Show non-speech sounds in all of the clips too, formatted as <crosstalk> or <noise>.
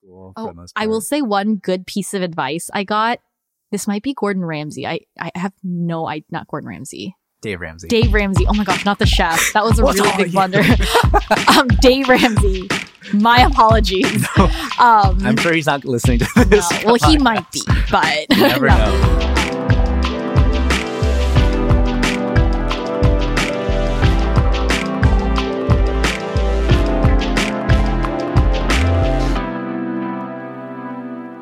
school. Oh, I will say one good piece of advice I got. This might be Gordon Ramsay. I, I have no, I not Gordon Ramsay. Dave Ramsey. Dave Ramsey. Oh my gosh, not the chef. That was a <laughs> really big blunder. <laughs> um, Dave Ramsey. My apologies. <laughs> Um, I'm sure he's not listening to no, this. well, he might be, but never no. know.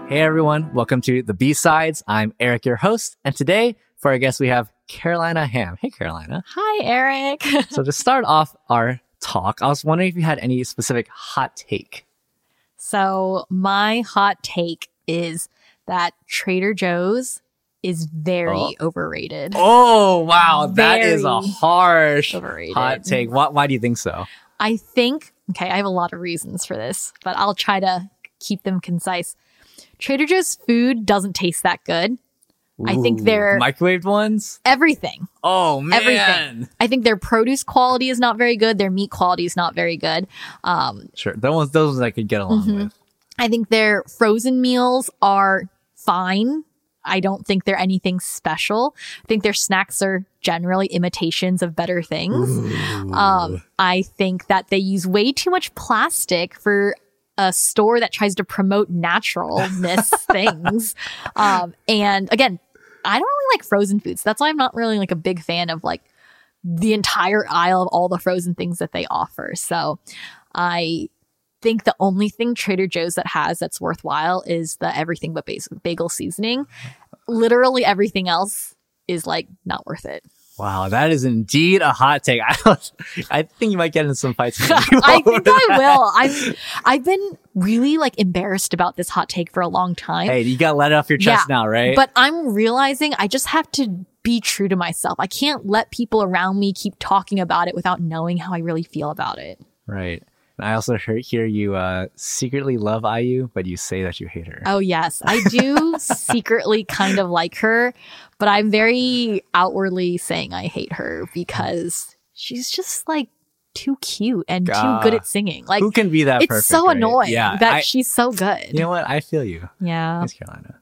Hey everyone, welcome to the B Sides. I'm Eric, your host, and today for our guest we have Carolina Ham. Hey Carolina. Hi, Eric. <laughs> So to start off our talk, I was wondering if you had any specific hot take. So, my hot take is that Trader Joe's is very Oh. overrated. Oh wow, that is a harsh overrated. hot take. Why, why do you think so? I think, okay, I have a lot of reasons for this, but I'll try to keep them concise. Trader Joe's food doesn't taste that good. I think Ooh, they're- microwaved ones. Everything. Oh man, Everything. I think their produce quality is not very good. Their meat quality is not very good. Um, Sure, those ones, those ones I could get along Mhm. with. I think their frozen meals are fine. I don't think they're anything special. I think their snacks are generally imitations of better things. Um, I think that they use way too much plastic for a store that tries to promote naturalness <laughs> things. Um, and again, I don't really like frozen foods. That's why I'm not really like a big fan of like the entire aisle of all the frozen things that they offer. So I think the only thing Trader Joe's that has that's worthwhile is the everything but bagel seasoning. Literally everything else is like not worth it. Wow, that is indeed a hot take. <laughs> I, I think you might get into some fights. <laughs> I think I that. will. I've I've been really like embarrassed about this hot take for a long time. Hey, you got to let it off your chest Yeah, now, right? But I'm realizing I just have to be true to myself. I can't let people around me keep talking about it without knowing how I really feel about it. right. And I also heard, hear you uh, secretly love IU, but you say that you hate her. Oh yes, I do <laughs> secretly kind of like her, but I'm very outwardly saying I hate her because she's just like too cute and too good at singing. Like Who can be that? it's perfect, so right? annoying Yeah, that I- she's so good. you know what? I feel you. yeah. Thanks, Carolina.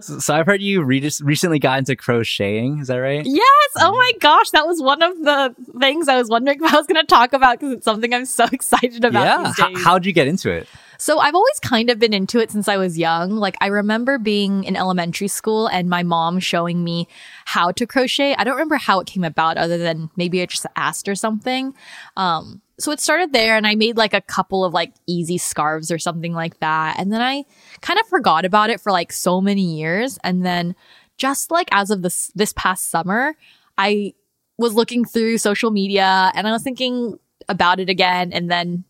So, I've heard you re- recently got into crocheting. Is that right? Yes. Oh my gosh. That was one of the things I was wondering <laughs> if I was going to talk about because it's something I'm so <laughs> excited about yeah. days. how'd you get into it? so I've always kind of been into it since I was young. Like I remember being in elementary school and my mom showing me how to crochet. I don't remember how it came about other than maybe I just asked or something. Um, so it started there and I made like a couple of like easy scarves or something like that. And then I kind of forgot about it for like so many years. And then just like as of this, this past summer, I was looking through social media and I was thinking about it again. And then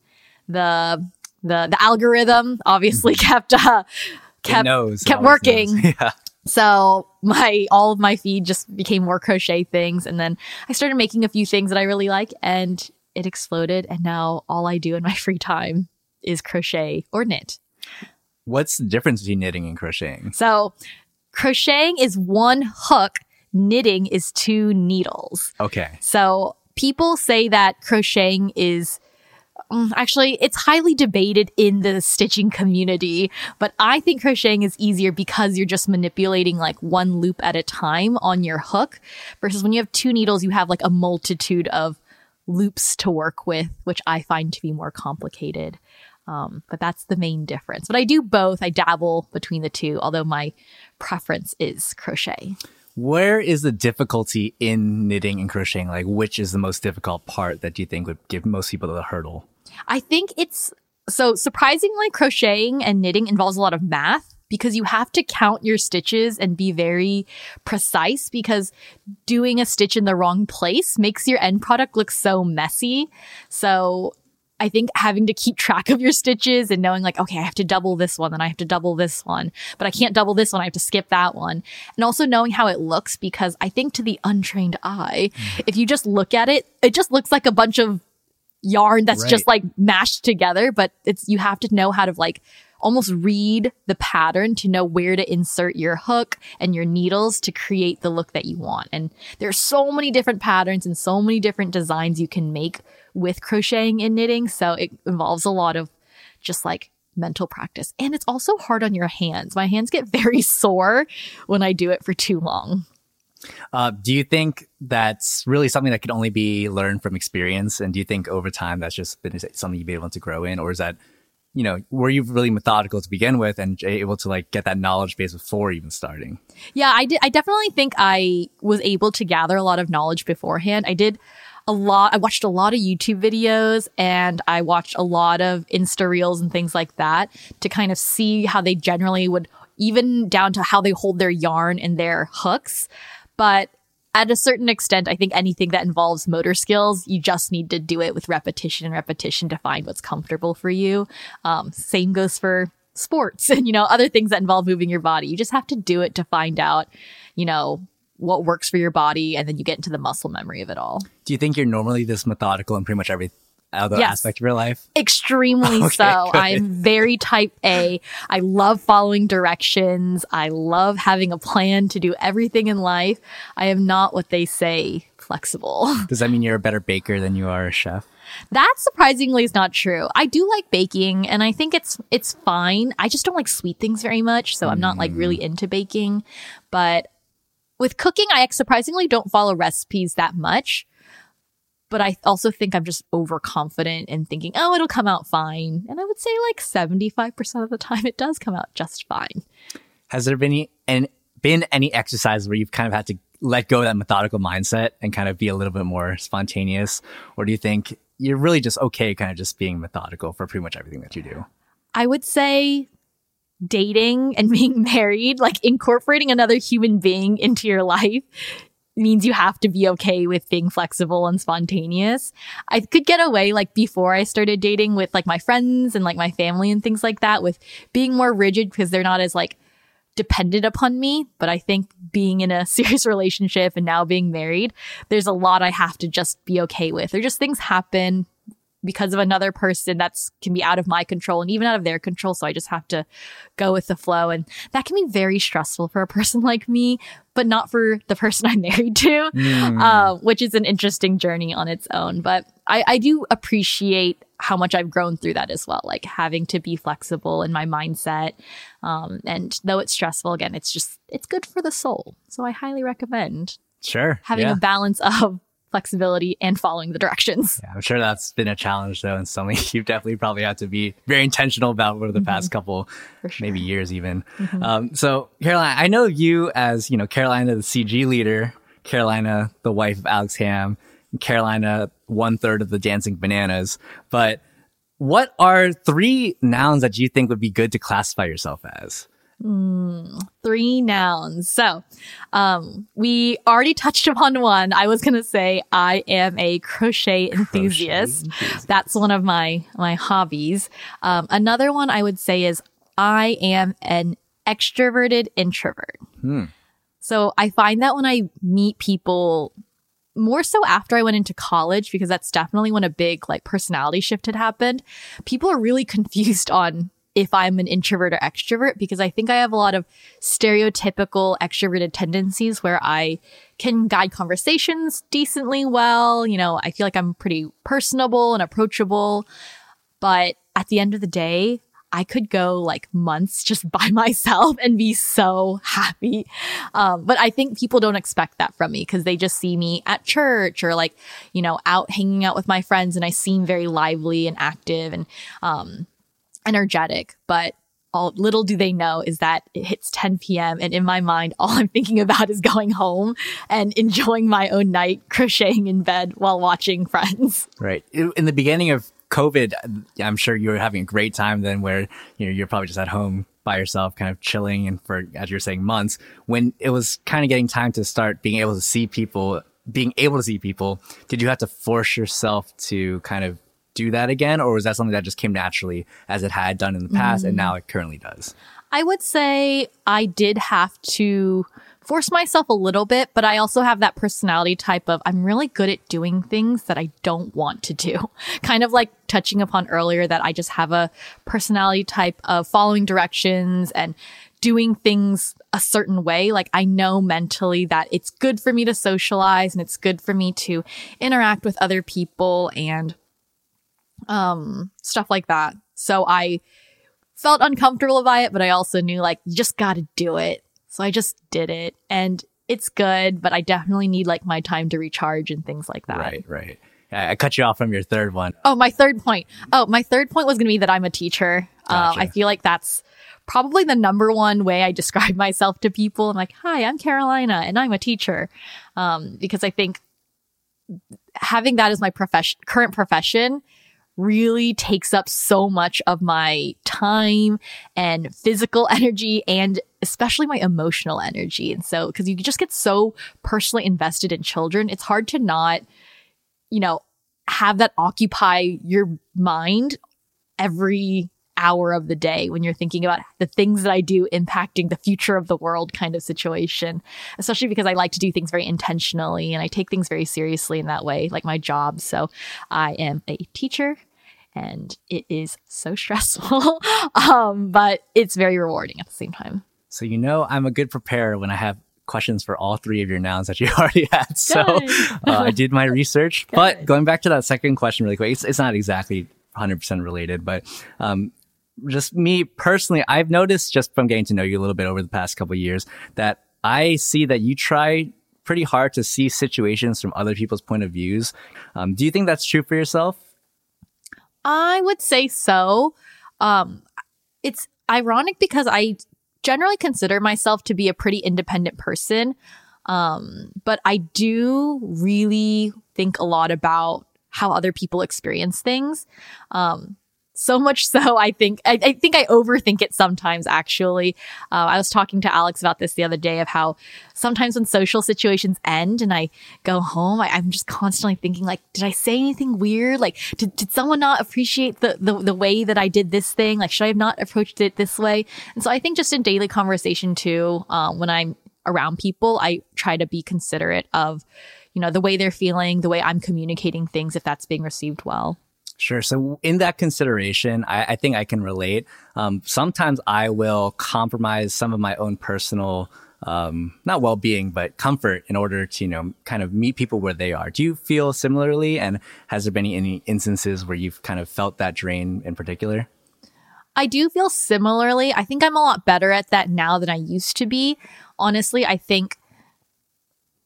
the, the, the algorithm obviously <laughs> kept, uh, kept, knows. Kept working. <laughs> Yeah. so my all of my feed just became more crochet things and then I started making a few things that I really like and it exploded and now all I do in my <laughs> free time is crochet or knit. What's the difference between knitting and crocheting? So crocheting is one hook, knitting is two needles. Okay. So people say that crocheting is mm, actually it's highly debated in the stitching community, but I think crocheting is easier because you're just manipulating like one loop at a time on your hook versus when you have two needles you have like a multitude of loops to work with, which I find to be more complicated. Um, but that's the main difference. But I do both. I dabble between the two, although my preference is crochet. Where is the difficulty in knitting and crocheting? Like, which is the most difficult part that you think would give most people the hurdle? I think it's so surprisingly crocheting and knitting involves a lot of math because you have to count your stitches and be very precise because doing a stitch in the wrong place makes your end product look so messy. So I think having to keep track of your stitches and knowing like, okay, I have to double this one, then I have to double this one, but I can't double this one. I have to skip that one. And also knowing how it looks because I think to the untrained eye, mm. if you just look at it, it just looks like a bunch of yarn that's Right. just like mashed together, but it's, you have to know how to like almost read the pattern to know where to insert your hook and your needles to create the look that you want. And there are so many different patterns and so many different designs you can make with crocheting and knitting. So it involves a lot of just like mental practice. And it's also hard on your hands. My hands get <laughs> very sore when I do it for too long. Uh, do you think that's really something that can only be learned from experience? And do you think over time that's just been something you've been able to grow in? Or is that, you know, were you really methodical to begin with and able to like get that knowledge base before even starting? Yeah, I did. I definitely think I was able to gather a lot of knowledge beforehand. I did a lot. I watched a lot of YouTube videos and I watched a lot of Insta reels and things like that to kind of see how they generally would, even down to how they hold their yarn and their hooks. But at a certain extent, I think anything that involves motor skills, you just need to do it with repetition and repetition to find what's comfortable for you. Um, same goes for sports <laughs> and, you know, other things that involve moving your body. You just have to do it to find out, you know, what works for your body, and then you get into the muscle memory of it all. Do you think you're normally this methodical in pretty much every other yes. aspect of your life? Extremely <laughs> okay, so. I'm very type A. I love following directions. I love having a plan to do everything in life. I am not what they say flexible. <laughs> Does that mean you're a better baker than you are a chef? That surprisingly is not true. I do like baking and I think it's it's fine. I just don't like sweet things very much, so I'm not like really mm. into baking, but with cooking, I surprisingly don't follow recipes that much. But I also think I'm just overconfident in thinking, oh, it'll come out fine. And I would say like 75% of the time it does come out just fine. Has there been any, been any exercise where you've kind of had to let go of that methodical mindset and kind of be a little bit more spontaneous? Or do you think you're really just okay kind of just being methodical for pretty much everything that you do? I would say dating and being <laughs> married, like incorporating another human being into your life means you have to be okay with being flexible and spontaneous. I could get away like before I started dating with like my friends and like my family and things like that with being more rigid because they're not as like dependent upon me. But I think being in a <laughs> serious relationship and now being married, there's a lot I have to just be okay with. Or just things happen because of another person that's can be out of my control and even out of their control. So I just have to go with the flow. And that can be very stressful for a person <laughs> like me, but not for the person I'm <laughs> married to, mm. uh, which is an interesting journey on its own. But I, I do appreciate how much I've grown through that as well, like having to be flexible in my mindset. Um, and though it's stressful, again, it's just, it's good for the soul. So I highly recommend Sure. Having yeah. a balance <laughs> of flexibility and following the directions. Yeah, I'm sure that's been a challenge though, and something <laughs> you've definitely probably had to be very intentional about over the mm-hmm. past couple, sure. maybe years even. Mm-hmm. Um, so Carolina, I know you as, you know, Carolina, the CG leader, Carolina, the wife of Alex Ham, Carolina, one third of the Dancing Bananas, but what are three nouns that you think would be good to classify yourself as? Mm, three nouns. So, um, we already touched upon one. I was going to say I am a crochet enthusiast. crochet enthusiast. That's one of my, my hobbies. Um, another one I would say is I am an extroverted introvert. Hmm. So I find that when I meet people more so after I went into college, because that's definitely when a big like personality shift had happened, people are really <laughs> confused on if I'm an introvert or extrovert because I think I have a lot of stereotypical extroverted tendencies where I can guide conversations decently well. You know, I feel like I'm pretty personable and approachable. But at the end of the day, I could go like months just <laughs> by myself and be so happy. Um, but I think people don't expect that from me because they just see me at church or like, you know, out hanging out with my friends and I seem very lively and active and, um, energetic, but all little do they know is that it hits 10 p.m. and in my mind, all I'm thinking about is going home and enjoying my own night crocheting in bed while watching friends. Right. In the beginning of COVID, I'm sure you were having a great time then where, you know, you're probably just at home by yourself, kind of chilling and for, as you're saying, months when it was kind of getting time to start being able to see people, being able to see people. Did you have to force yourself to kind of do that again, or was that something that just came naturally as it had done in the past mm. and now it currently does? I would say I did have to force myself a little bit, but I also have that personality type of I'm really good at doing things that I don't want to do. <laughs> Kind of like touching upon earlier that I just have a personality type of following directions and doing things a certain way. Like I know mentally that it's good for me to socialize and it's good for me to interact with other people and um, stuff like that. So I felt uncomfortable by it, but I also knew like, you just got to do it. So I just did it and it's good, but I definitely need like my time to recharge and things like that. Right, right. I cut you off from your third one. Oh, my third point. Oh, my third point was going to be that I'm a teacher. Gotcha. Uh, I feel like that's probably the number one way I <laughs> describe myself to people. I'm like, hi, I'm Carolina and I'm a teacher. Um, because I think having that as my profession, current profession really takes up so much of my time and physical <laughs> energy and especially my emotional energy. And so, cause you just get so personally invested in children, it's hard to not, you know, have that occupy your mind every hour of the day when you're thinking about the things that I do impacting the future of the world kind of situation, especially because I like to do things very intentionally and I take things very seriously in that way, like my job. So I am a teacher and it is so stressful, <laughs> um, but it's very rewarding at the same time. So, you know, I'm a good preparer when I have questions for all three of your nouns that you <laughs> already had. So uh, I did my research. <laughs> but going back to that second question really quick, it's, it's not exactly 100% related, but um, just me personally, I've noticed just from getting to know you a little bit over the past couple years that I see that you try pretty hard to see situations from other people's point of views. Um, do you think that's true for yourself? I would say so. Um, it's ironic because I generally consider myself to be a pretty independent person. Um, but I do really think a lot about how other people experience things. Um, so much so, <laughs> I think, I, I, think I overthink it sometimes, actually. Uh, I was talking to Alex about this the other day of how sometimes when social situations end and I go home, I, am just constantly thinking like, did I say anything weird? Like, did, did someone not appreciate the, the, the way that I did this thing? Like, should I have not approached it this way? And so I think just in daily conversation too, um, when I'm around people, I try to be considerate of, you know, the way they're feeling, the way I'm communicating things, if that's being received well. Sure. So in that consideration, I, I think I can relate. Um, sometimes I will compromise some of my own personal, um, not well-being, but comfort in order to, you know, kind of meet people where they are. Do you feel similarly? And has there been any instances where you've kind of felt that drain in particular? I do feel similarly. I think I'm a lot better at that now than I used to be. Honestly, I think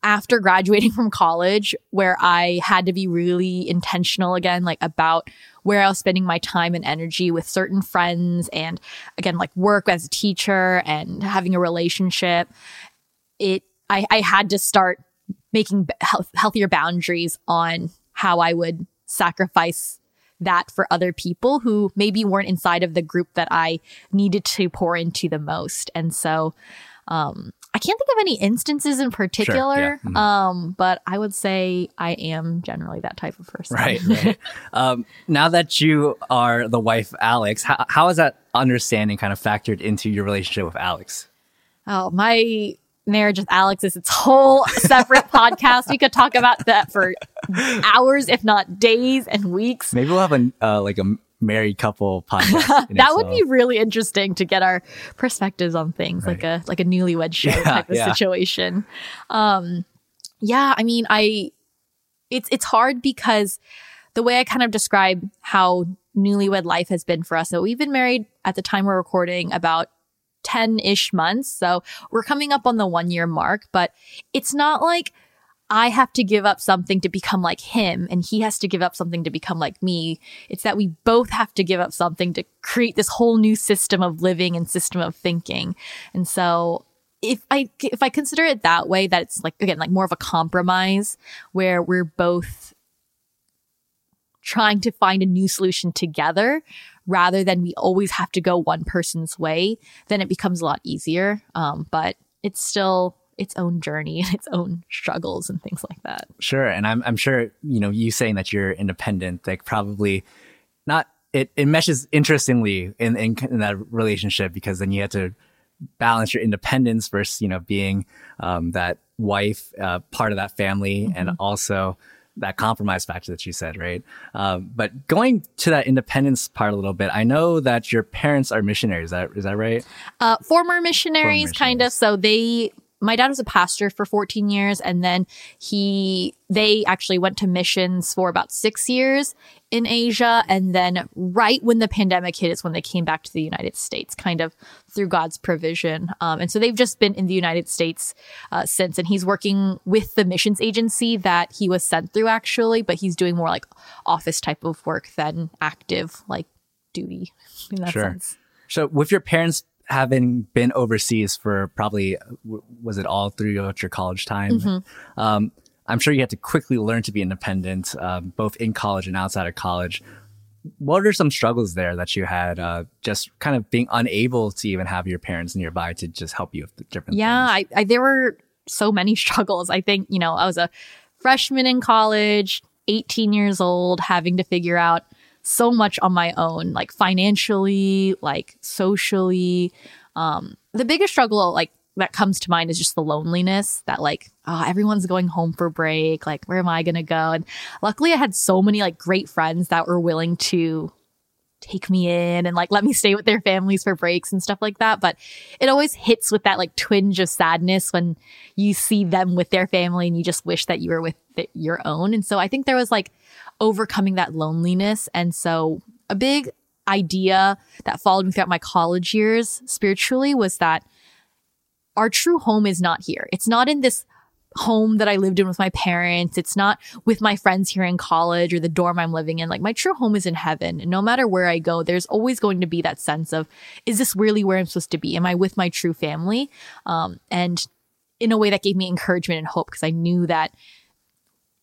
after graduating <laughs> from college where I had to be really intentional again, like about where I was spending my time and energy with certain friends and again, like work as a teacher and having a relationship. It, I, I had to start making health, healthier boundaries on how I would sacrifice that for other people who maybe weren't inside of the group that I needed to pour into the most. And so, um, I can't think of any instances in particular, sure, yeah. mm-hmm. um, but I would say I am generally that type of person. Right. <laughs> right. um, now that you are the wife, Alex, how, how has that understanding kind of factored into your relationship with Alex? Oh, my marriage with Alex is its whole separate <laughs> podcast. We could talk about that for hours, if not days and weeks. Maybe we'll have a uh, like a married couple podcast. <laughs> that itself. would be really interesting to get our perspectives on things, right. like a like a newlywed show yeah, type of yeah. situation. Um, yeah, I mean, I it's it's hard because the way I kind of describe how newlywed life has been for us. So we've been married at the time we're recording about 10 ish months. So we're coming up on the one year mark, but it's not like I have to give up something to become like him and he has to give up something to become like me. It's that we both have to give up something to create this whole new system of living and system of thinking. And so if I if I consider it that way that it's like again like more of a compromise where we're both trying to find a new solution together rather than we always have to go one person's way, then it becomes a lot easier. Um, but it's still its own journey <laughs> and its own struggles and things like that. Sure. And I'm, I'm sure, you know, you saying that you're independent, like probably not, it, it meshes interestingly in, in, in that relationship because then you have to balance your independence versus, you know, being, um, that wife, uh, part of that family mm-hmm. and also, that compromise factor that you said, right? Um, but going to that independence part a little bit, I know that your parents are missionaries. Is that is that right? Uh, former missionaries, former missionaries, kind of. So they my dad was a pastor for 14 years and then he they actually went to missions for about 6 years in Asia and then right when the pandemic hit is when they came back to the United States kind of through God's provision um, and so they've just been in the United States uh, since and he's working with the missions agency that he was sent through actually but he's doing more like office type of work than active like duty in that sure. sense. So with your parents having been overseas for probably was it all throughout your college time mm-hmm. um, i'm sure you had to quickly learn to be independent um, both in college and outside of college what are some struggles there that you had uh, just kind of being unable to even have your parents nearby to just help you with different things? yeah I, I, there were so many <laughs> struggles i think you know i was a freshman in college 18 years old having to figure out so much on my own, like financially, like socially. Um, the biggest struggle, like that comes to mind is just the loneliness that like oh, everyone's going home for break like where am i going to go and luckily i had so many like great friends that were willing to take me in and like let me stay with their families for breaks and stuff like that but it always hits with that like twinge of sadness when you see them with their family and you just wish that you were with the, your own and so i think there was like overcoming that loneliness. And so a big idea that followed me throughout my college years spiritually was that our true home is not here. It's not in this home that I lived in with my parents. It's not with my friends here in college or the dorm I'm living in. Like my true home is in heaven. And no matter where I go, there's always going to be that sense of, is this really where I'm supposed to be? Am I with my true family? Um, and in a way that gave me encouragement and hope because I knew that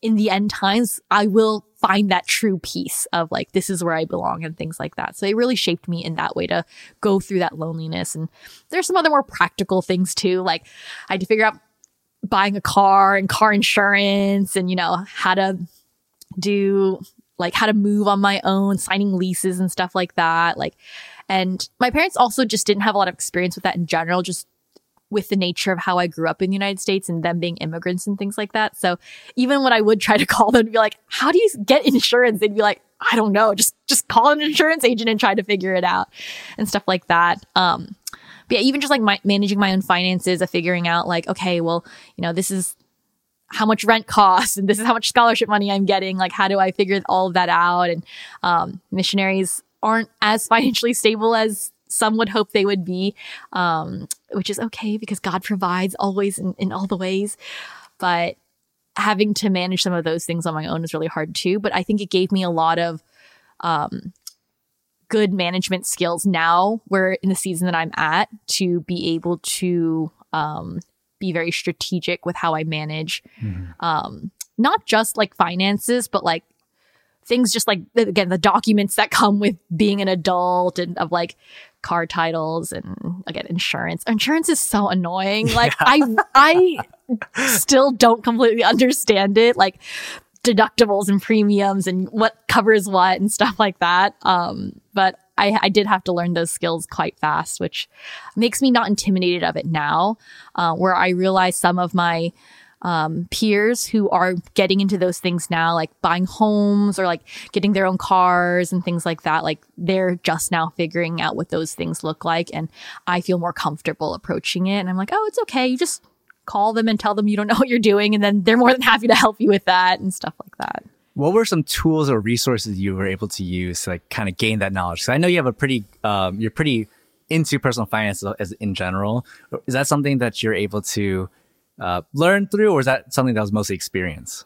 in the end times, I will find that true peace of like, this is where I belong and things like that. So it really shaped me in that way to go through that loneliness. And there's some other more practical things too. Like I had to figure out buying a car and car insurance and, you know, how to do like how to move on my own, signing leases and stuff like that. Like, and my parents also just didn't have a lot of experience with that in general, just with the nature of how I grew up in the United States and them being immigrants and things like that. So even when I would try to call them to be like, how do you get insurance? They'd be like, I don't know, just, just call an insurance agent and try to figure it out and stuff like that. Um, but yeah, even just like my, managing my own finances of figuring out like, okay, well, you know, this is how much rent costs and this is how much scholarship money I'm getting. Like, how do I figure all of that out? And, um, missionaries aren't as <laughs> financially stable as some would hope they would be, um, which is okay because God provides always in, in all the ways. But having to manage some of those things on my own is really hard too. But I think it gave me a lot of um, good management skills now, where in the season that I'm at, to be able to um, be very strategic with how I manage, mm-hmm. um, not just like finances, but like things just like again the documents that come with being an adult and of like car titles and again insurance. Insurance is so annoying. Like yeah. I I still don't completely understand it. Like deductibles and premiums and what covers what and stuff like that. Um, but I, I did have to learn those skills quite fast, which makes me not intimidated of it now, uh, where I realize some of my um, peers who are getting into those things now, like buying homes or like getting their own cars and things like that. Like they're just now figuring out what those things look like. And I feel more comfortable approaching it. And I'm like, oh, it's okay. You just call them and tell them you don't know what you're doing. And then they're more than happy to help you with that and stuff like that. What were some tools or resources you were able to use to like kind of gain that knowledge? Because I know you have a pretty, um, you're pretty into personal finance as in general. Is that something that you're able to uh, learn through, or is that something that was mostly experience?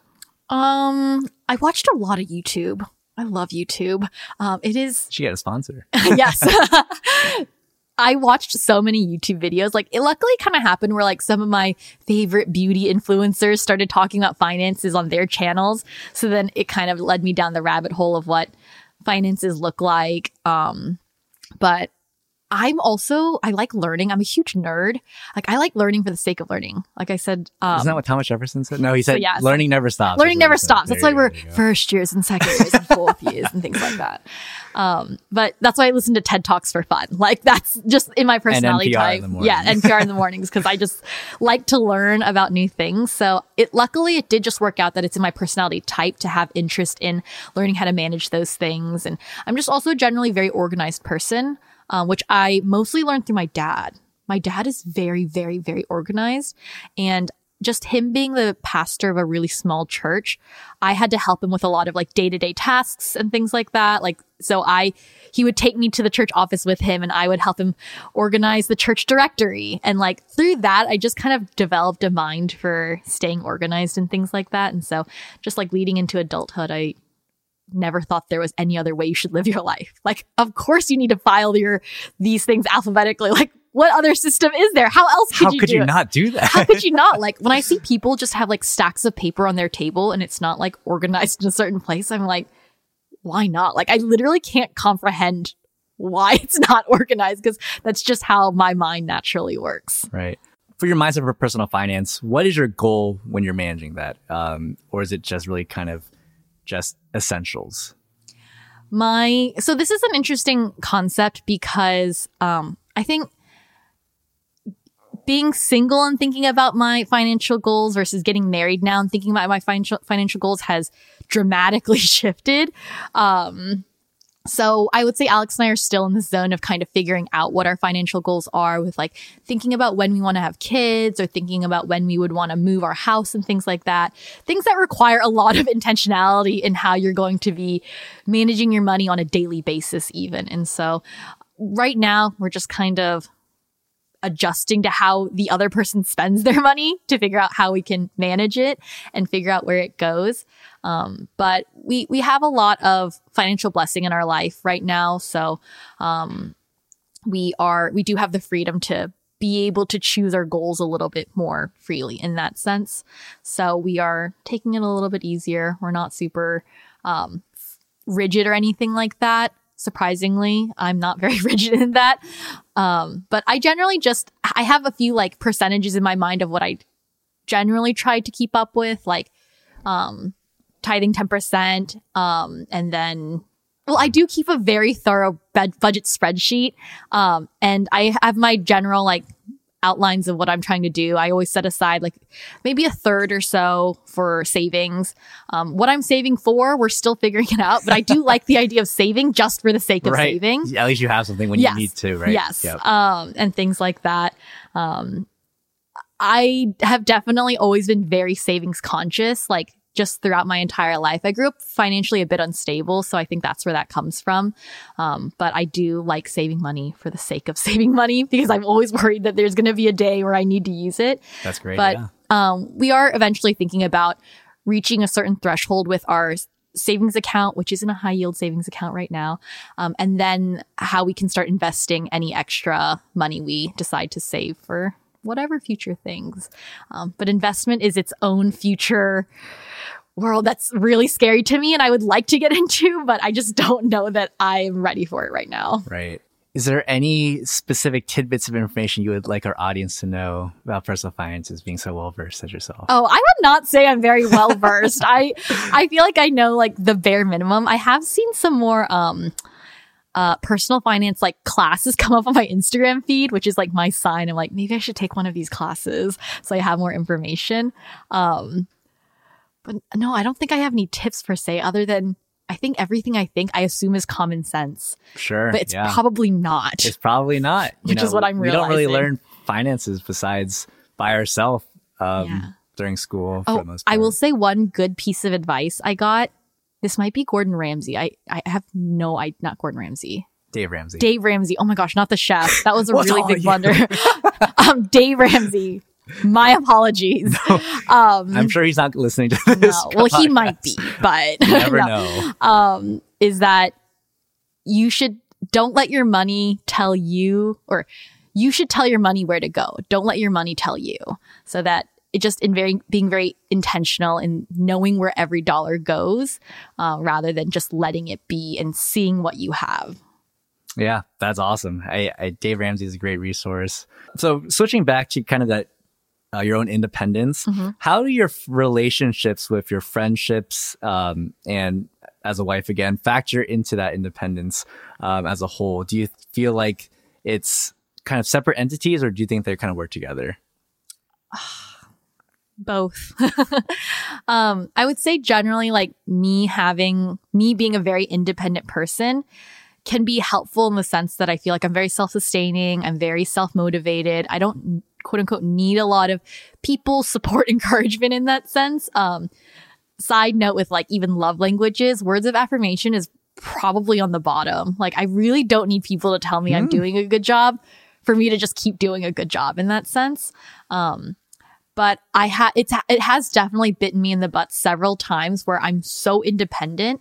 Um, I watched a lot of YouTube. I love YouTube. Um, it is. She got a sponsor. <laughs> yes. <laughs> I watched so many YouTube videos. Like it luckily kind of happened where like some of my favorite beauty influencers started talking about finances on their channels. So then it kind of led me down the rabbit hole of what finances look like. Um, but I'm also I like learning. I'm a huge nerd. Like I like learning for the sake of learning. Like I said, um, isn't that what Thomas Jefferson said? No, he said so yeah, learning never stops. Learning never stops. That's why we're first years and second years and fourth <laughs> years and things like that. Um, but that's why I listen to TED Talks for fun. Like that's just in my personality type. Yeah, NPR in the <laughs> mornings because I just like to learn about new things. So it luckily it did just work out that it's in my personality type to have interest in learning how to manage those things. And I'm just also generally very organized person um, which I mostly learned through my dad. my dad is very, very, very organized. And just him being the pastor of a really small church, I had to help him with a lot of like day to day tasks and things like that. Like, so I, he would take me to the church office with him and I would help him organize the church directory. And like through that, I just kind of developed a mind for staying organized and things like that. And so just like leading into adulthood, I, never thought there was any other way you should live your life. Like, of course you need to file your these things alphabetically. Like, what other system is there? How else could How you could do you it? not do that? How could you <laughs> not? Like when I see people just have like stacks of paper on their table and it's not like organized in a certain place, I'm like, why not? Like I literally can't comprehend why <laughs> it's not organized because that's just how my mind naturally works. right. For your mindset for personal finance, what is your goal when you're managing that? Um, or is it just really kind of just essentials? my so this is an interesting concept because um i think being single and thinking about my financial goals versus getting married now and thinking about my financial financial goals has dramatically <laughs> shifted um so I would say Alex and I are still in the zone of kind of figuring out what our financial goals are with like thinking about when we want to have kids or thinking about when we would want to move our house and things like that. Things that require a lot of <laughs> intentionality in how you're going to be managing your money on a daily basis even. And so right now we're just kind of adjusting to how the other person spends their money to figure out how we can manage it and figure out where it goes. Um, but we we have a lot of financial blessing in our life right now, so um, we are we do have the freedom to be able to choose our goals a little bit more freely in that sense. So we are taking it a little bit easier. We're not super um, rigid or anything like that. Surprisingly, I'm not very <laughs> rigid in that. Um, but I generally just, I have a few like percentages in my mind of what I generally try to keep up with, like, um, tithing 10%. Um, and then, well, I do keep a very thorough bed- budget spreadsheet. Um, and I have my general like outlines of what I'm trying to do. I always set aside like maybe a third or so for savings. Um, what I'm saving for, we're still figuring it out, but I do like the idea of saving just for the sake of right. saving. At least you have something when Yes. you need to, right? Yes. Yep. Um, and things like that. Um, I have definitely always been very savings conscious, like just throughout my entire life. I grew up financially a bit unstable, so I think that's where that comes from. Um, but I do like saving money for the sake of <laughs> saving money because I'm always worried that there's going to be a day where I need to use it. That's great. But yeah. um, we are eventually thinking about reaching a certain threshold with our savings account, which isn't a high yield savings account right now, um, and then how we can start investing any extra money we decide to save for whatever future things. Um, but investment is its own future world that's really scary to me and I would like to get <laughs> into, but I just don't know that I'm ready for it right now. Right. Is there any specific tidbits of information you would like our audience to know about personal finances being so well versed as yourself? Oh, I would not say I'm very well versed. <laughs> I I feel like I know like the bare minimum. I have seen some more um uh personal finance like classes <laughs> come up on my Instagram feed, which is like my sign. I'm like, maybe I should take one of these classes so I have more information. Um but no, I don't think I have any tips per se other than I think everything I think I assume is common sense, Sure. but it's yeah. probably not. It's probably not. You Which is what I'm really. We don't really learn finances besides by ourselves um, Yeah. during school for Oh, the most part. I will say one good piece of advice I got. This might be Gordon Ramsay. I, I have no, I not Gordon Ramsay. Dave Ramsey. Dave Ramsey. Oh my gosh, not the chef. That was a <laughs> really big blunder. <laughs> um, Dave Ramsey. My apologies. <laughs> Um, I'm sure he's not listening to this. no, well, he might be, but You never no. know. um, is that you should don't let your money tell you, or you should tell your money where to go. Don't let your money tell you. So that it just in very being very intentional in knowing where every dollar goes, uh, rather than just letting it be and seeing what you have. Yeah, that's awesome. I, I Dave Ramsey is a great resource. So switching back to kind of that uh, your own independence, Mm-hmm. how do your relationships with your friendships um, and as a wife again factor into that independence um, as a whole? Do you feel like it's kind of separate entities, or do you think they kind of work together? <sighs> both <laughs> um i would say generally like me having me being a very independent person can be helpful in the sense that I feel like I'm very self sustaining. I'm very self motivated. I don't quote unquote need a lot of people <laughs> support encouragement in that sense. Um, side note with like even love languages, words of affirmation is probably on the bottom. Like I really don't need people to tell me mm. I'm hmm. doing a good job for me to just keep doing a good job in that sense. Um, but I had it's it has definitely bitten me in the butt several times where I'm so independent.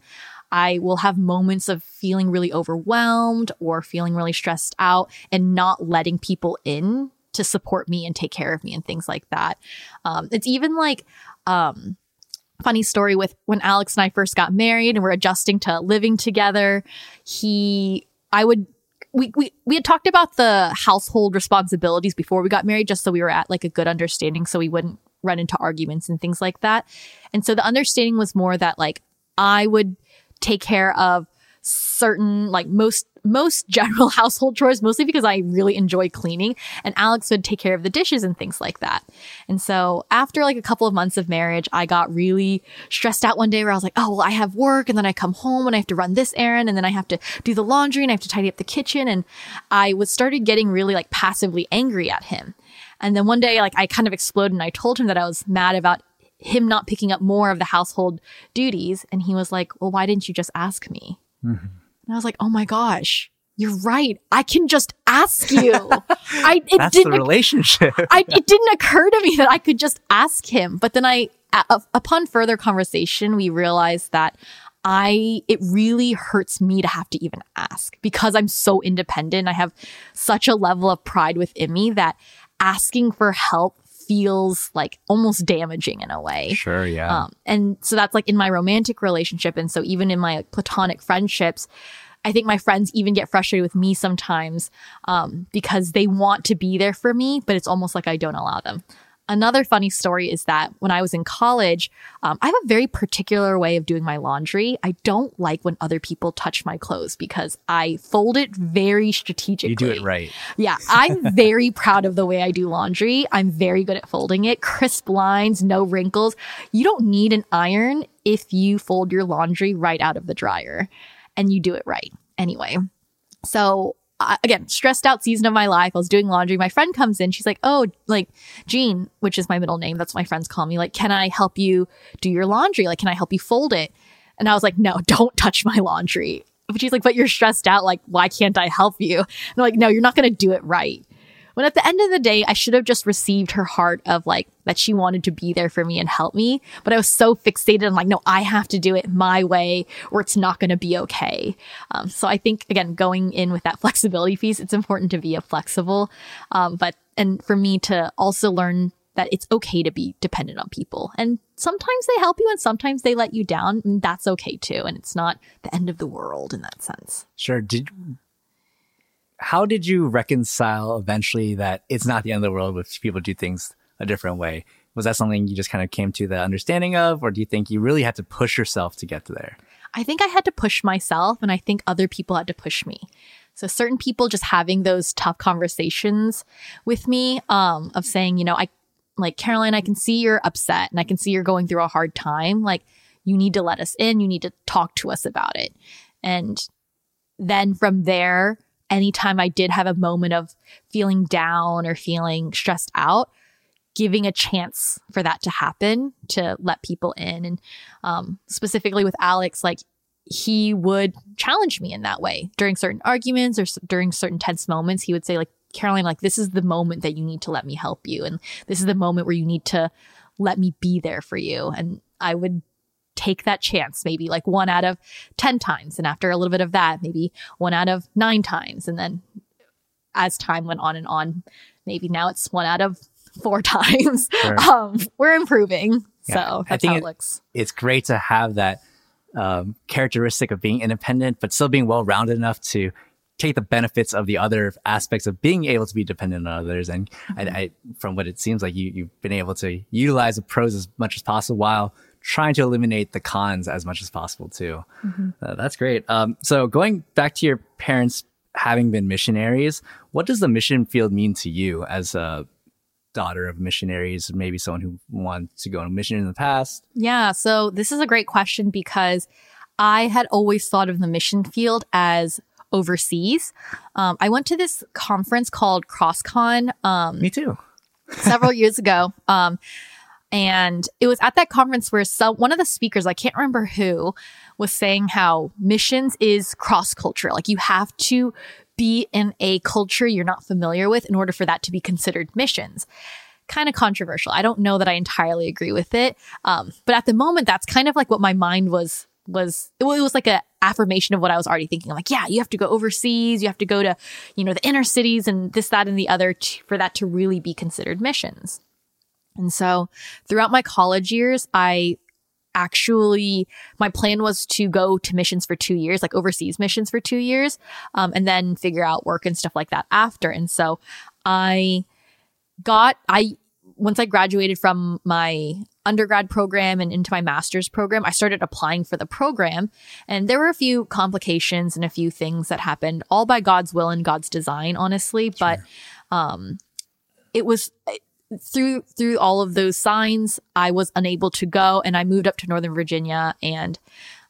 I will have moments of feeling really overwhelmed or feeling really stressed out and not letting people in to support me and take care of me and things like that. Um, it's even like, um, funny story with when Alex and I first got married and we're adjusting to living together. He, I would, we, we, we had talked about the household responsibilities before we got married, just so we were at like a good understanding so we wouldn't run into arguments and things like that. And so the understanding was more that like I would take care of certain like most most <laughs> general household chores mostly because I really enjoy cleaning and Alex would take care of the dishes and things like that. And so after like a couple of months of marriage, I got really stressed out one day where I was like, "Oh, well I have work and then I come home and I have to run this errand and then I have to do the laundry and I have to tidy up the kitchen." And I was started getting really like passively angry at him. And then one day like I kind of exploded and I told him that I was mad about him not picking up more of the household duties. And he was like, well, why didn't you just ask me? Mm-hmm. And I was like, oh my gosh, you're right. I can just ask you. <laughs> I, it That's didn't, the relationship. I, it didn't occur to me that I could just ask him. But then I, a, upon further conversation, we realized that I, it really hurts me to have to even ask because I'm so independent. I have such a level of pride within me that asking for help feels like almost damaging in a way. Sure, yeah. Um, and so that's like in my romantic relationship. And so even in my like, platonic friendships, I think my friends even get frustrated with me sometimes um, because they want to be there for me, but it's almost like I don't allow them. Another funny story is that when I was in college, um, I have a very particular way of doing my laundry. I don't like when other people touch my clothes because I fold it very strategically. You do it right. Yeah, I'm <laughs> very proud of the way I do laundry. I'm very good at folding it. Crisp lines, no wrinkles. You don't need an iron if you fold your laundry right out of the dryer and you do it right. Anyway, so again, stressed out season of my life. I was doing laundry. My friend comes in. She's like, Oh, like Jean, which is my middle name. That's what my friends call me. Like, can I help you do your laundry? Like, can I help you fold it? And I was like, no, <laughs> don't touch my laundry. But she's like, but you're stressed out. Like, why can't I help you? And I'm like, no, you're not going to do it right. When at the end of the day, I should have just received her heart of like that she wanted to be there for me and help me. But I was so fixated on like, no, I have to do it my way or it's not going to be okay. Um, so I think again, going in with that <laughs> flexibility piece, it's important to be a flexible. Um, but, and for me to also learn that it's okay to be dependent on people. And sometimes they help you and sometimes they let you down. And that's okay too. And it's not the end of the world in that sense. Sure. Did how did you reconcile eventually that it's not the end of the world if people do things a different way? Was that something you just kind of came to the understanding of, or do you think you really had to push yourself to get to there? I think I had to push myself, and I think other people had to push me. So certain people just having those tough conversations with me, um, of saying, you know, I like Caroline, I can see you're upset and I can see you're going through a hard time. Like you need to let us in. You need to talk to us about it. And then from there, anytime I did have a moment of feeling down or feeling stressed out, giving a chance for that to happen to let people in. And um, specifically with Alex, like he would challenge me in that way during certain arguments or s- during certain tense moments. He would say, like, Caroline, like, this is the moment that you need to let me help you. And this is the moment where you need to let me be there for you. And I would take that chance, maybe like one out of 10 times. And after a little bit of that, maybe one out of nine times. And then as time went on and on, maybe now it's one out of four <laughs> times. Sure. Um, we're improving. Yeah, so that's how it, it looks. It's great to have that um, characteristic of being independent, but still being well rounded enough to take the benefits of the other aspects of being able to be dependent on others. And mm-hmm. I, I, from what it seems like, you, you've been able to utilize the pros as much as possible while trying to eliminate the cons as much as possible too. Mm-hmm. Uh, that's great. Um, so going back to your parents having been missionaries, what does the mission field mean to you as a daughter of missionaries, maybe someone who wanted to go on a mission in the past? Yeah. So this is a great question because I had always thought of the mission field as overseas. Um, I went to this conference called CrossCon. Um, Me too. several <laughs> years ago. Um, and it was at that conference where some, one of the speakers, I can't remember who, was saying how missions is cross culture. Like you have to be in a culture you're not familiar with in order for that to be considered missions. Kind of controversial. I don't know that I entirely agree with it. Um, but at the moment, that's kind of like what my mind was was it was like a affirmation of what I was already thinking. I'm like, yeah, you have to go overseas, you have to go to, you know, the inner cities and this, that, and the other for that to really be considered missions. And so throughout my college years, I actually my plan was to go to missions for two years like overseas missions for two years um, and then figure out work and stuff like that after. And so i got i once i graduated from my undergrad program and into my master's program i started applying for the program. And there were a few complications and a few things that happened all by god's will and god's design honestly. Sure. but um it was through through all of those signs, I was unable to go, and I moved up to Northern Virginia. And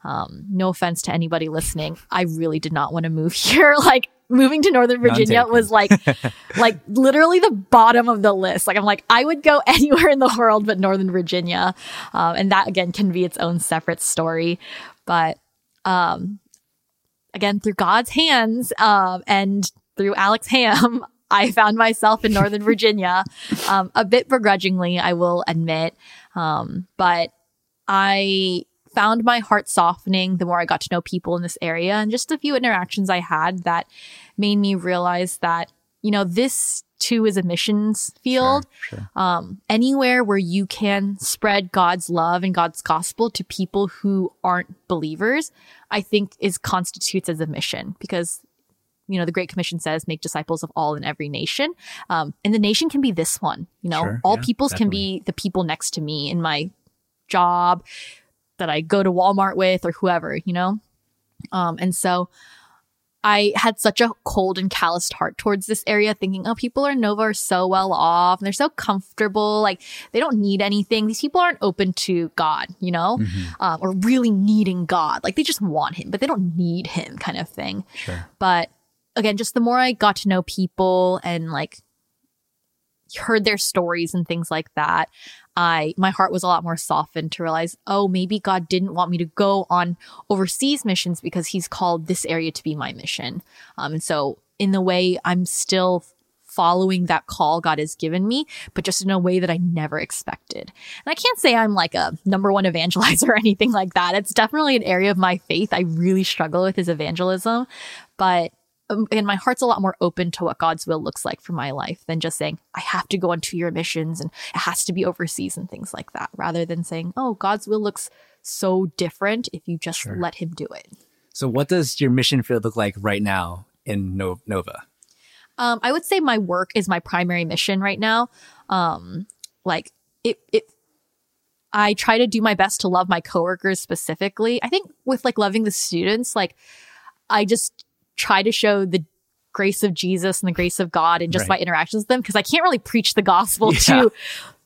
um, no offense to anybody listening, I really did not want to move <laughs> here. like moving to Northern Virginia was like <laughs> like literally the bottom of the list. Like I'm like I would go <laughs> anywhere in the world but Northern Virginia, um, and that again can be its own separate story. But um, again, through God's hands um, and through Alex Ham, I found myself in Northern Virginia, um, a bit begrudgingly, I will admit. Um, but I found my heart softening the more I got to know people in this area and just a few interactions I had that made me realize that, you know, this too is a missions field. Sure, sure. Um, anywhere where you can spread God's love and God's gospel to people who aren't believers, I think is constitutes as a mission because you know, the Great Commission says, make disciples of all in every nation. Um, and the nation can be this one, you know, sure, all yeah, peoples definitely. can be the people next to me in my job that I go to Walmart with or whoever, you know? Um, and so I had such a cold and calloused heart towards this area, thinking, oh, people in Nova are so well off and they're so comfortable. Like they don't need anything. These people aren't open to God, you know, mm-hmm. um, or really needing God. Like they just want him, but they don't need him kind of thing. Sure. But again, just the more I got to know people and like heard their stories and things like that, I my heart was a lot more softened to realize, oh, maybe God didn't want me to go on overseas missions because He's called this area to be my mission. Um, and so, in the way, I'm still following that call God has given me, but just in a way that I never expected. And I can't say I'm like a number one <laughs> evangelizer or anything like that. It's definitely an area of my faith I really struggle with is evangelism, but and my heart's a lot more open to what God's will looks like for my life than just saying, I have to go on two year missions and it has to be overseas and things like that, rather than saying, oh, God's will looks so different if you just sure. let Him do it. So, what does your mission field look like right now in Nova? Um, I would say my work is my primary mission right now. Um, like it, it, I try to do my best to love my coworkers specifically. I think with like loving the students, like I just try to show the grace of Jesus and the grace of God and just right. my interactions with them because I can't really preach the gospel <laughs> yeah. to